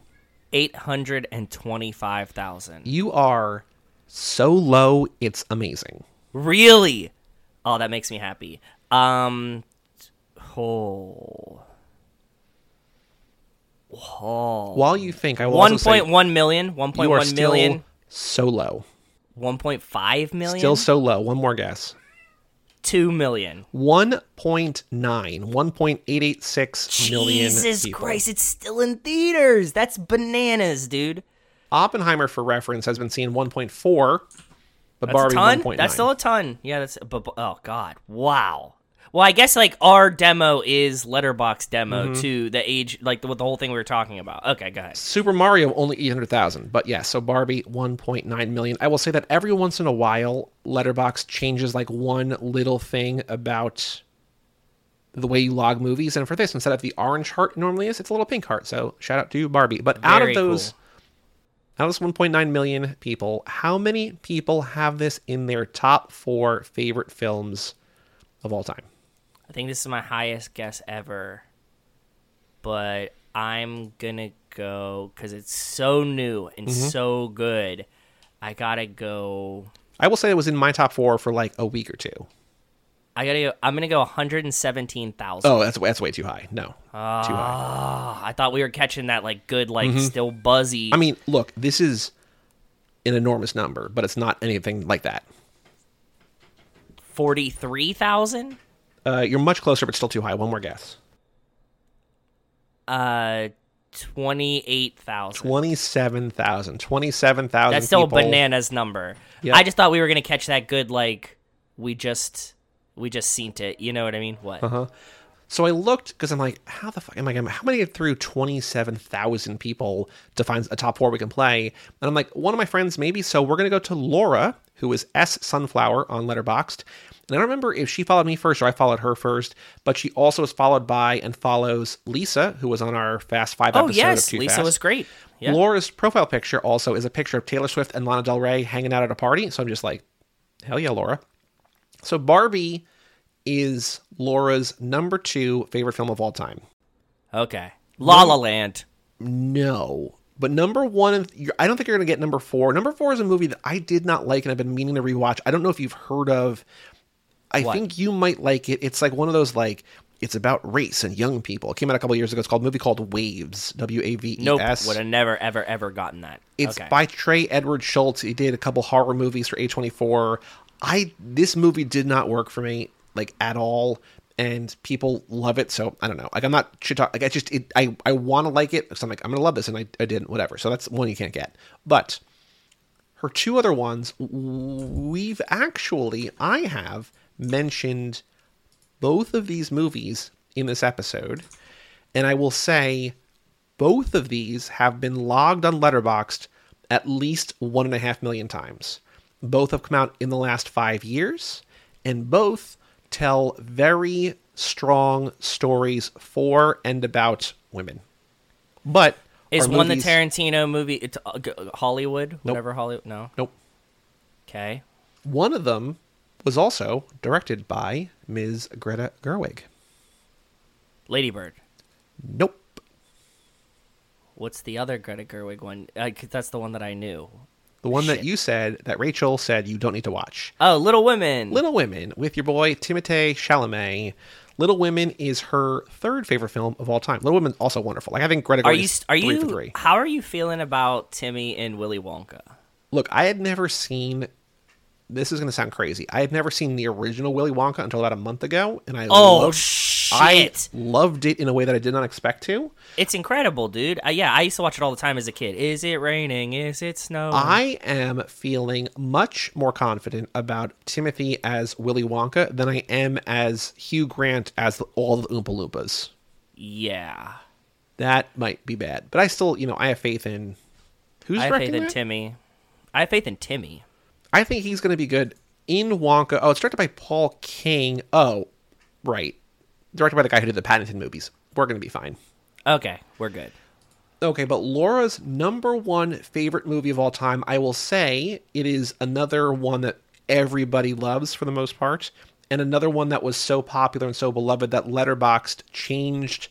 [SPEAKER 2] 825,000. You
[SPEAKER 1] are so low it's amazing.
[SPEAKER 2] Really? Oh, that makes me happy. Um oh. Oh.
[SPEAKER 1] While you think,
[SPEAKER 2] I will 1.1 million, 1.1 million.
[SPEAKER 1] So low.
[SPEAKER 2] 1.5 million?
[SPEAKER 1] Still so low. One more guess.
[SPEAKER 2] 2 million.
[SPEAKER 1] 1.886 million million.
[SPEAKER 2] Jesus Christ, it's still in theaters. That's bananas, dude.
[SPEAKER 1] Oppenheimer, for reference, has been seen 1.4,
[SPEAKER 2] but that's Barbie 1.9. That's still a ton. Yeah, that's but, oh god, wow. Well, I guess like our demo is Letterboxd demo mm-hmm. to the age, like the, the whole thing we were talking about. Okay, guys.
[SPEAKER 1] Super Mario only eight hundred thousand, but yeah, so Barbie one point nine million. I will say that every once in a while, Letterboxd changes like one little thing about the way you log movies, and for this, instead of the orange heart normally is, it's a little pink heart. So shout out to Barbie. But Very out of those. Cool out of 1.9 million people, how many people have this in their top four favorite films of all time?
[SPEAKER 2] I think this is my highest guess ever, but I'm gonna go because it's so new and mm-hmm. so good. I gotta go.
[SPEAKER 1] I will say it was in my top four for like a week or two.
[SPEAKER 2] I gotta. Go, I'm gonna go 117,000. Oh,
[SPEAKER 1] that's that's way too high. No, uh, too high.
[SPEAKER 2] Ah, I thought we were catching that like good, like mm-hmm. still buzzy.
[SPEAKER 1] I mean, look, this is an enormous number, but it's not anything like that.
[SPEAKER 2] Forty-three thousand. Uh,
[SPEAKER 1] you're much closer, but still too high. One more
[SPEAKER 2] guess. Uh, twenty-eight
[SPEAKER 1] thousand. Twenty-seven thousand. Twenty-seven thousand.
[SPEAKER 2] That's still people. a bananas number. Yep. I just thought we were gonna catch that good, like we just we just seen it. You know what I mean? What?
[SPEAKER 1] Uh huh. So I looked because I'm like, how the fuck am I going to, how am I going to get through 27,000 people to find a top four we can play? And I'm like, one of my friends maybe. So we're going to go to Laura, who is S Sunflower on Letterboxd. And I don't remember if she followed me first or I followed her first, but she also is followed by and follows Lisa, who was on our Fast Five oh, episode. Oh, yes. Lisa Fast.
[SPEAKER 2] was great.
[SPEAKER 1] Yeah. Laura's profile picture also is a picture of Taylor Swift and Lana Del Rey hanging out at a party. So I'm just like, hell yeah, Laura. So Barbie is Laura's number two favorite film of all time.
[SPEAKER 2] Okay. La La Land.
[SPEAKER 1] No. But number one, I don't think you're going to get number four. Number four is a movie that I did not like and I've been meaning to rewatch. I don't know if you've heard of. I what? think you might like it. It's like one of those like it's about race and young people. It came out a couple years ago. It's called a movie called Waves. W A V E S. Nope,
[SPEAKER 2] would have never ever ever gotten that.
[SPEAKER 1] It's okay. by Trey Edward Shults. He did a couple horror movies for A24. I this movie did not work for me like at all and people love it. So I don't know. Like I'm not shit talk. Like I just it, I I want to like it because I'm like I'm gonna love this, and I, I didn't. Whatever. So that's one you can't get. But her two other ones we've actually I have mentioned both of these movies in this episode, and I will say both of these have been logged on Letterboxd at least one and a half million times. Both have come out in the last five years, and both tell very strong stories for and about women. But
[SPEAKER 2] is one movies... the Tarantino movie? It's uh, Hollywood, nope. whatever Hollywood. No,
[SPEAKER 1] nope.
[SPEAKER 2] Okay.
[SPEAKER 1] One of them was also directed by Ms. Greta Gerwig.
[SPEAKER 2] Ladybird.
[SPEAKER 1] Nope.
[SPEAKER 2] What's the other Greta Gerwig one? Uh, that's the one that I knew.
[SPEAKER 1] The one Shit. that you said that Rachel said you don't need to watch.
[SPEAKER 2] Oh, Little Women.
[SPEAKER 1] Little Women with your boy Timothée Chalamet. Little Women is her third favorite film of all time. Little Women also wonderful. Like I think
[SPEAKER 2] Greta. Are you? Are you? How are you feeling about Timmy and Willy Wonka?
[SPEAKER 1] Look, I had never seen this is going to sound crazy. I had never seen the original Willy Wonka until about a month ago, and I
[SPEAKER 2] oh loved, shit, I
[SPEAKER 1] loved it in a way that I did not expect to.
[SPEAKER 2] It's incredible, dude. Uh, yeah, I used to watch it all the time as a kid. Is it raining? Is it snowing?
[SPEAKER 1] I am feeling much more confident about Timothy as Willy Wonka than I am as Hugh Grant as all the Oompa Loompas.
[SPEAKER 2] Yeah,
[SPEAKER 1] that might be bad, but I still, you know, I have faith in.
[SPEAKER 2] Who's I have faith in that? Timmy. I have faith in Timmy.
[SPEAKER 1] I think he's going to be good in Wonka. Oh, it's directed by Paul King. Oh, right. Directed by the guy who did the Paddington movies. We're going to be fine.
[SPEAKER 2] Okay, we're good.
[SPEAKER 1] Okay, but Laura's number one favorite movie of all time, I will say it is another one that everybody loves for the most part, and another one that was so popular and so beloved that Letterboxd changed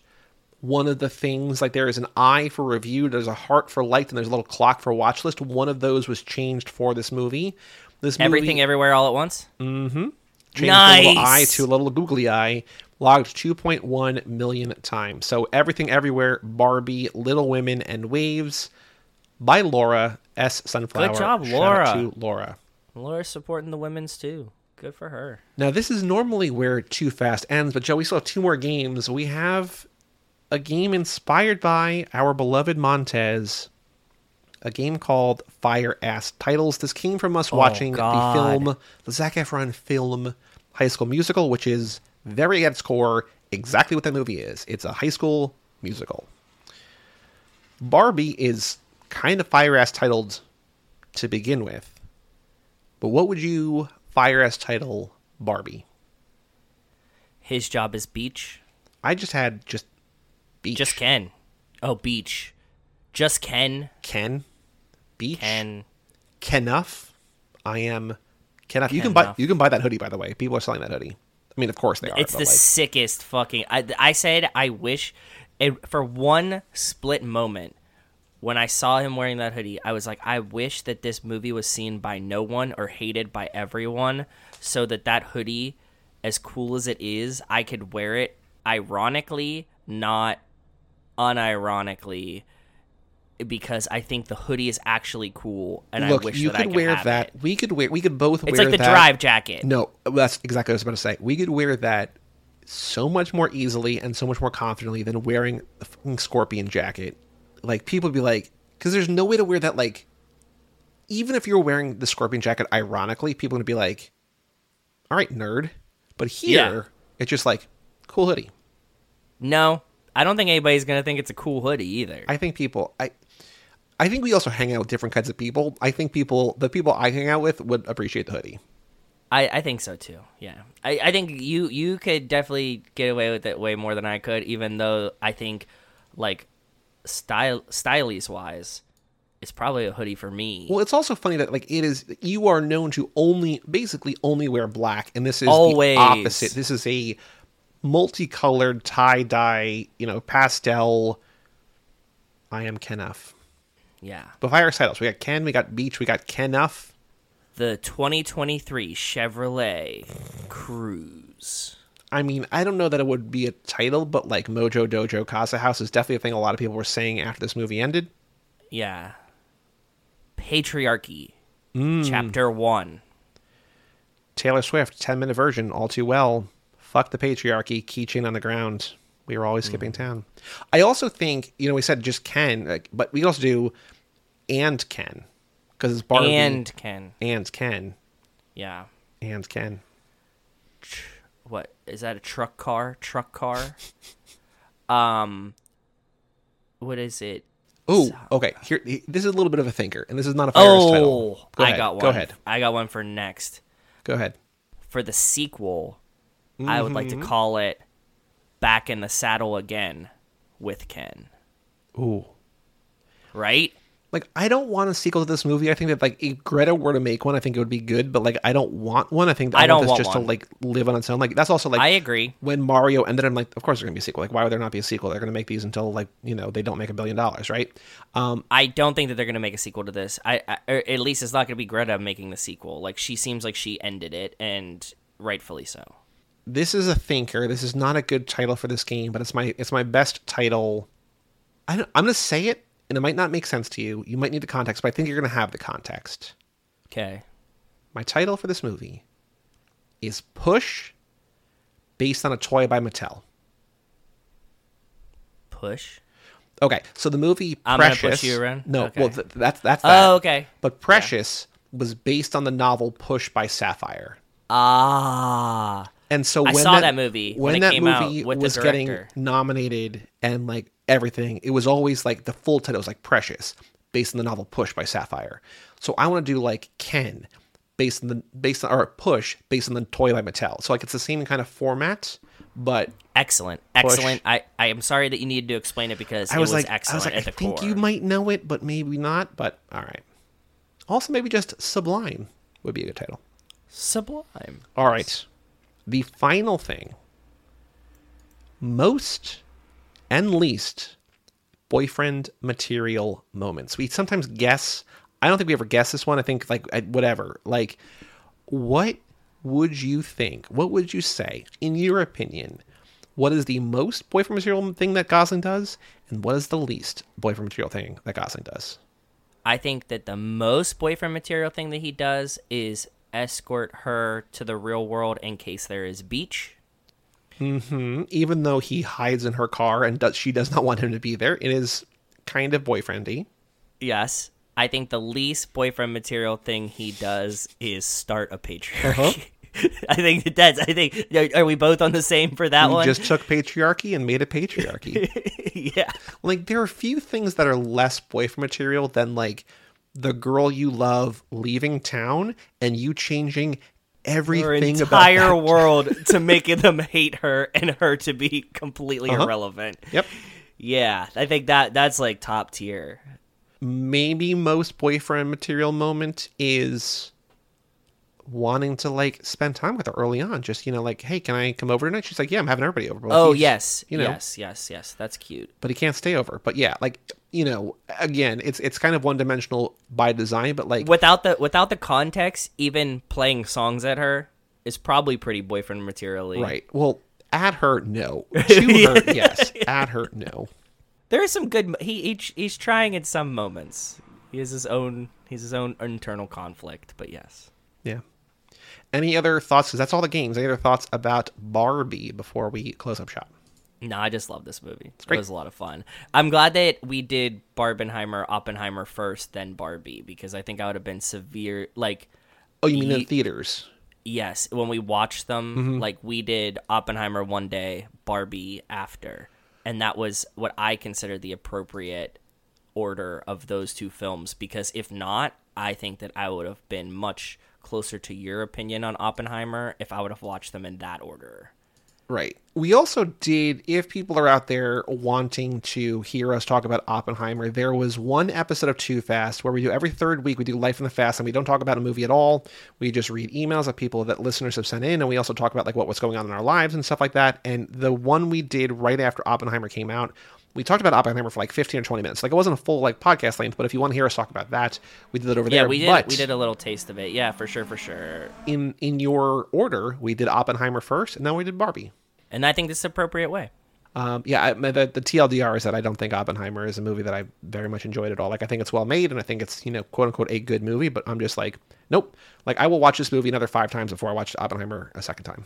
[SPEAKER 1] one of the things like there is an eye for review there's a heart for liked and there's a little clock for watch list one of those was changed for this movie this
[SPEAKER 2] movie, everything everywhere all at once
[SPEAKER 1] mm-hmm changed nice. the little eye to a little googly eye logged 2.1 million times so everything everywhere barbie little women and waves by laura s sunflower
[SPEAKER 2] good job laura Shout
[SPEAKER 1] to laura
[SPEAKER 2] laura's supporting the women's too good for her
[SPEAKER 1] now this is normally where 2 Fast ends but joe we still have two more games we have a game inspired by our beloved Montez, a game called Fire Ass Titles. This came from us oh, watching God. the film, the Zac Efron film High School Musical, which is very at its core exactly what that movie is. It's a high school musical. Barbie is kind of fire ass titled to begin with, but what would you fire ass title Barbie?
[SPEAKER 2] His job is beach.
[SPEAKER 1] I just had just
[SPEAKER 2] Beach. Just Ken. Oh, Beach. Just Ken.
[SPEAKER 1] Ken.
[SPEAKER 2] Beach.
[SPEAKER 1] Ken. Kenough. I am Kenough. you can buy you can buy that hoodie by the way. People are selling that hoodie. I mean, of course they are.
[SPEAKER 2] It's the like... sickest fucking. I I said I wish it, for one split moment when I saw him wearing that hoodie, I was like, I wish that this movie was seen by no one or hated by everyone, so that that hoodie, as cool as it is, I could wear it ironically, not unironically because I think the hoodie is actually cool, and Look, I wish you that could, I could wear that. It.
[SPEAKER 1] We could wear. We could both.
[SPEAKER 2] It's
[SPEAKER 1] wear
[SPEAKER 2] like the that. drive jacket.
[SPEAKER 1] No, that's exactly what I was about to say. We could wear that so much more easily and so much more confidently than wearing the fucking scorpion jacket. Like people would be like, because there's no way to wear that. Like, even if you're wearing the scorpion jacket, ironically, people would be like, "All right, nerd." But here, yeah. it's just like cool hoodie.
[SPEAKER 2] No, I don't think anybody's gonna think it's a cool hoodie either.
[SPEAKER 1] I think people, I, I think we also hang out with different kinds of people. I think people, the people I hang out with, would appreciate the hoodie.
[SPEAKER 2] I, I think so too. Yeah, I, I think you you could definitely get away with it way more than I could. Even though I think, like, style stylies wise, it's probably a hoodie for me.
[SPEAKER 1] Well, it's also funny that like it is you are known to only basically only wear black, and this is Always. the opposite. This is a multicolored tie dye, you know, pastel. I am Kenough.
[SPEAKER 2] Yeah.
[SPEAKER 1] But fire titles. We got Ken, we got Beach, we got Kenough.
[SPEAKER 2] The 2023 Chevrolet Cruise.
[SPEAKER 1] I mean, I don't know that it would be a title, but like Mojo Dojo Casa House is definitely a thing a lot of people were saying after this movie ended.
[SPEAKER 2] Yeah. Patriarchy, mm. Chapter 1.
[SPEAKER 1] Taylor Swift, 10 minute version, all too well fuck the patriarchy, keychain on the ground. We were always mm. skipping town. I also think, you know, we said just Ken, like, but we also do and Ken because it's Barbie and
[SPEAKER 2] Ken
[SPEAKER 1] and Ken.
[SPEAKER 2] Yeah,
[SPEAKER 1] and Ken.
[SPEAKER 2] What is that? A truck car? Truck car? um, what is it?
[SPEAKER 1] Oh, okay. Here, this is a little bit of a thinker, and this is not a oh, title.
[SPEAKER 2] I got one. Go ahead. I got one for next.
[SPEAKER 1] Go ahead.
[SPEAKER 2] For the sequel Mm-hmm. I would like to mm-hmm. call it Back in the Saddle Again with Ken.
[SPEAKER 1] Ooh.
[SPEAKER 2] Right?
[SPEAKER 1] Like I don't want a sequel to this movie. I think that like if Greta were to make one, I think it would be good. But like I don't want one. I think that
[SPEAKER 2] I, don't
[SPEAKER 1] want
[SPEAKER 2] this want just one.
[SPEAKER 1] to like live on its own. Like that's also like I
[SPEAKER 2] agree.
[SPEAKER 1] When Mario ended, I'm like, of course there's gonna be a sequel. Like why would there not be a sequel? They're gonna make these until like you know they don't make a billion dollars, right?
[SPEAKER 2] Um, I don't think that they're gonna make a sequel to this. I, I at least it's not gonna be Greta making the sequel. Like she seems like she ended it, and rightfully so
[SPEAKER 1] this is a thinker. This is not a good title for this game, but it's my it's my best title. I am going to say it, and it might not make sense to you. You might need the context, but I think you're going to have the context.
[SPEAKER 2] Okay.
[SPEAKER 1] My title for this movie is Push, based on a toy by Mattel.
[SPEAKER 2] Push.
[SPEAKER 1] Okay, so the movie I'm Precious. gonna push you around. No, okay. well th- that's that's.
[SPEAKER 2] Oh, that. Oh, okay.
[SPEAKER 1] But Precious yeah. was based on the novel Push by Sapphire.
[SPEAKER 2] Ah.
[SPEAKER 1] And so
[SPEAKER 2] when I saw that, that movie
[SPEAKER 1] when, when that movie was getting nominated and like everything, it was always like the full title was like Precious, based on the novel Push by Sapphire. So I want to do like Ken, based on the based on or Push based on the toy by Mattel. So like it's the same kind of format, but
[SPEAKER 2] excellent, push. excellent. I I am sorry that you needed to explain it because I was, was like, excellent. I was like, I think core.
[SPEAKER 1] you might know it, but maybe not. But all right. Also, maybe just Sublime would be a good title.
[SPEAKER 2] Sublime.
[SPEAKER 1] All right the final thing most and least boyfriend material moments. We sometimes guess. I don't think we ever guess this one. I think like whatever. Like, what would you think? What would you say, in your opinion? What is the most boyfriend material thing that Gosling does, and what is the least boyfriend material thing that Gosling does?
[SPEAKER 2] I think that the most boyfriend material thing that he does is escort her to the real world in case there is beach.
[SPEAKER 1] Mm-hmm. Even though he hides in her car and does, she does not want him to be there, it is kind of boyfriendy.
[SPEAKER 2] Yes, I think the least boyfriend material thing he does is start a patriarchy. Uh-huh. I think it does. I think are we both on the same for that we one?
[SPEAKER 1] Just took patriarchy and made a patriarchy. yeah, like there are a few things that are less boyfriend material than like the girl you love leaving town and you changing everything
[SPEAKER 2] her entire world to make them hate her and her to be completely uh-huh. irrelevant.
[SPEAKER 1] Yep.
[SPEAKER 2] Yeah, I think that that's like top tier.
[SPEAKER 1] Maybe most boyfriend material moment is wanting to like spend time with her early on. Just you know, like, hey, can I come over tonight? She's like, yeah, I'm having everybody over.
[SPEAKER 2] oh yes, you know, yes, yes, yes. That's cute.
[SPEAKER 1] But he can't stay over. But yeah, like you know again it's it's kind of one dimensional by design but like
[SPEAKER 2] without the without the context even playing songs at her is probably pretty boyfriend materially
[SPEAKER 1] right well at her no to her yes at her no
[SPEAKER 2] there is some good he, each he's trying in some moments he has his own he's his own internal conflict but yes
[SPEAKER 1] yeah any other thoughts because that's all the games any other thoughts about barbie before we close up shop
[SPEAKER 2] no, I just love this movie. It's great. It was a lot of fun. I'm glad that we did Barbenheimer, Oppenheimer first, then Barbie, because I think I would have been severe. Like,
[SPEAKER 1] oh, you mean in theaters?
[SPEAKER 2] Yes, when we watched them, mm-hmm. like we did Oppenheimer one day, Barbie after, and that was what I considered the appropriate order of those two films. Because if not, I think that I would have been much closer to your opinion on Oppenheimer if I would have watched them in that order.
[SPEAKER 1] Right. We also did, if people are out there wanting to hear us talk about Oppenheimer, there was one episode of 2 Fast where we do every third week, we do Life in the Fast, and we don't talk about a movie at all. We just read emails of people that listeners have sent in, and we also talk about like what, what's going on in our lives and stuff like that. And the one we did right after Oppenheimer came out we talked about Oppenheimer for like 15 or 20 minutes. Like it wasn't a full like podcast length, but if you want to hear us talk about that, we did it over
[SPEAKER 2] yeah, there.
[SPEAKER 1] Yeah, we
[SPEAKER 2] did.
[SPEAKER 1] But
[SPEAKER 2] we did a little taste of it. Yeah, for sure, for sure.
[SPEAKER 1] In in your order, we did Oppenheimer first, and then we did Barbie.
[SPEAKER 2] And I think this is appropriate way.
[SPEAKER 1] Um, yeah, I, the, the TLDR is that I don't think Oppenheimer is a movie that I very much enjoyed at all. Like I think it's well made, and I think it's you know quote unquote a good movie, but I'm just like nope. Like I will watch this movie another five times before I watch Oppenheimer a second time.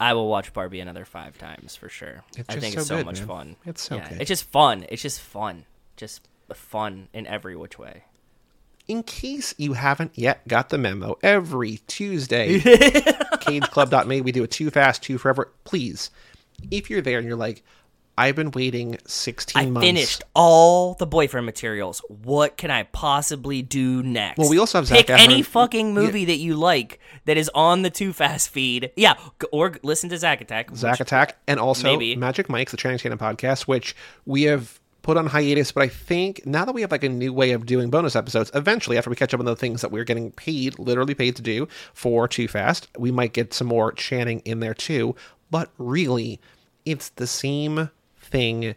[SPEAKER 2] I will watch Barbie another five times for sure. I think so it's so good, much man. fun. It's so yeah, good. It's just fun. It's just fun. Just fun in every which way.
[SPEAKER 1] In case you haven't yet got the memo, every Tuesday, cageclub.me, we do a 2 Fast, 2 Forever. Please, if you're there and you're like, I've been waiting 16 I months. I finished
[SPEAKER 2] all the boyfriend materials. What can I possibly do next?
[SPEAKER 1] Well, we also have
[SPEAKER 2] Zach Pick Efron. any fucking movie yeah. that you like that is on the 2 Fast feed. Yeah, or listen to Zach Attack.
[SPEAKER 1] Zach Attack, and also maybe. Magic Mike's the Channing Tatum podcast, which we have put on hiatus, but I think now that we have like a new way of doing bonus episodes, eventually after we catch up on the things that we're getting paid, literally paid to do for 2 Fast, we might get some more Channing in there too. But really, it's the same thing,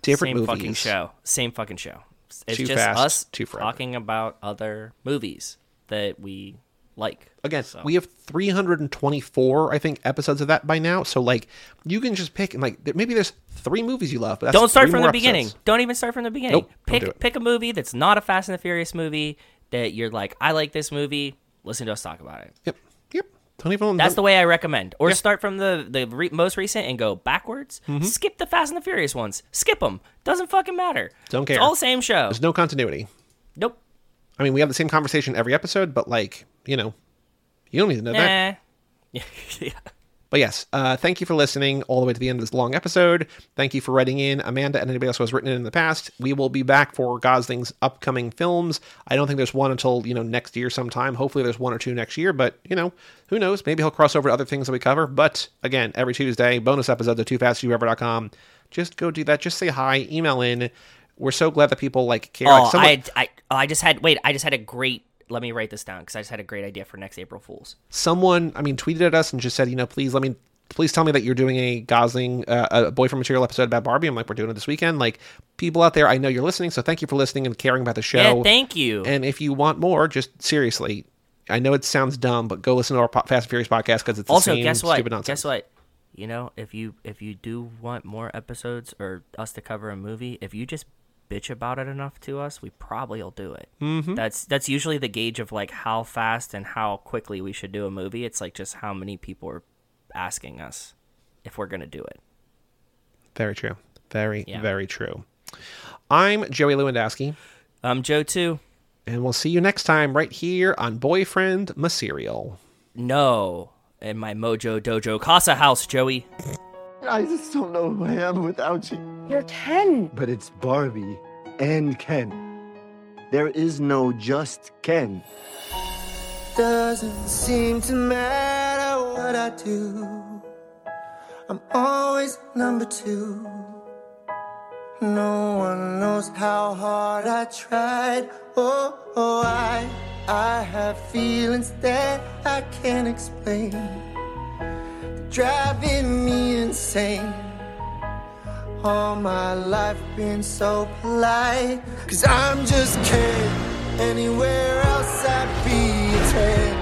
[SPEAKER 1] different
[SPEAKER 2] Same
[SPEAKER 1] movies.
[SPEAKER 2] fucking show. Same fucking show. It's Too just fast, us too talking about other movies that we like.
[SPEAKER 1] Again, so. we have 324, I think, episodes of that by now. So like, you can just pick and like, maybe there's three movies you love, but
[SPEAKER 2] that's Don't start from the episodes. beginning. Don't even start from the beginning. Nope, don't pick do it. pick a movie that's not a Fast and the Furious movie that you're like, I like this movie. Listen to us talk about it.
[SPEAKER 1] Yep.
[SPEAKER 2] Tony That's the way I recommend. Or yeah. start from the the re- most recent and go backwards. Mm-hmm. Skip the Fast and the Furious ones. Skip them. Doesn't fucking matter.
[SPEAKER 1] Don't care.
[SPEAKER 2] It's all same show.
[SPEAKER 1] There's no continuity.
[SPEAKER 2] Nope. I
[SPEAKER 1] mean, we have the same conversation every episode, but like, you know, you don't need to know nah. that. yeah. But yes, uh, thank you for listening all the way to the end of this long episode. Thank you for writing in, Amanda and anybody else who has written in in the past. We will be back for Gosling's upcoming films. I don't think there's one until you know next year sometime. Hopefully, there's one or two next year, but you know who knows? Maybe he'll cross over to other things that we cover. But again, every Tuesday, bonus episodes of TooFastYouEver.com. Just go do that. Just say hi, email in. We're so glad that people like care. Oh, like someone...
[SPEAKER 2] I, I, oh, I just had wait. I just had a great let me write this down because I just had a great idea for next April Fools.
[SPEAKER 1] Someone, I mean, tweeted at us and just said, you know, please let me, please tell me that you're doing a Gosling, uh, a boyfriend material episode about Barbie. I'm like, we're doing it this weekend. Like, people out there, I know you're listening, so thank you for listening and caring about the show.
[SPEAKER 2] Yeah, thank you.
[SPEAKER 1] And if you want more, just seriously, I know it sounds dumb, but go listen to our Fast and Furious podcast because it's also guess what? Guess
[SPEAKER 2] what? You know, if you if you do want more episodes or us to cover a movie, if you just bitch about it enough to us, we probably will do it.
[SPEAKER 1] Mm-hmm.
[SPEAKER 2] That's that's usually the gauge of like how fast and how quickly we should do a movie. It's like just how many people are asking us if we're gonna do it.
[SPEAKER 1] Very true. Very yeah. very true. I'm Joey Lewandowski.
[SPEAKER 2] I'm Joe too.
[SPEAKER 1] And we'll see you next time right here on Boyfriend Material.
[SPEAKER 2] No, in my Mojo Dojo Casa House, Joey.
[SPEAKER 4] I just don't know who I am without you. You're Ken. But it's Barbie and Ken. There is no just Ken.
[SPEAKER 5] Doesn't seem to matter what I do. I'm always number two. No one knows how hard I tried. Oh, oh I, I have feelings that I can't explain driving me insane. All my life been so polite, cause I'm just Ken. Anywhere else I'd be a ten.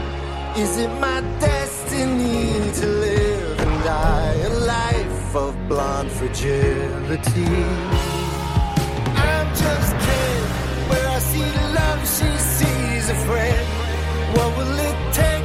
[SPEAKER 5] Is it my destiny to live and die a life of blonde fragility? I'm just Ken. Where I see love, she sees a friend. What will it take?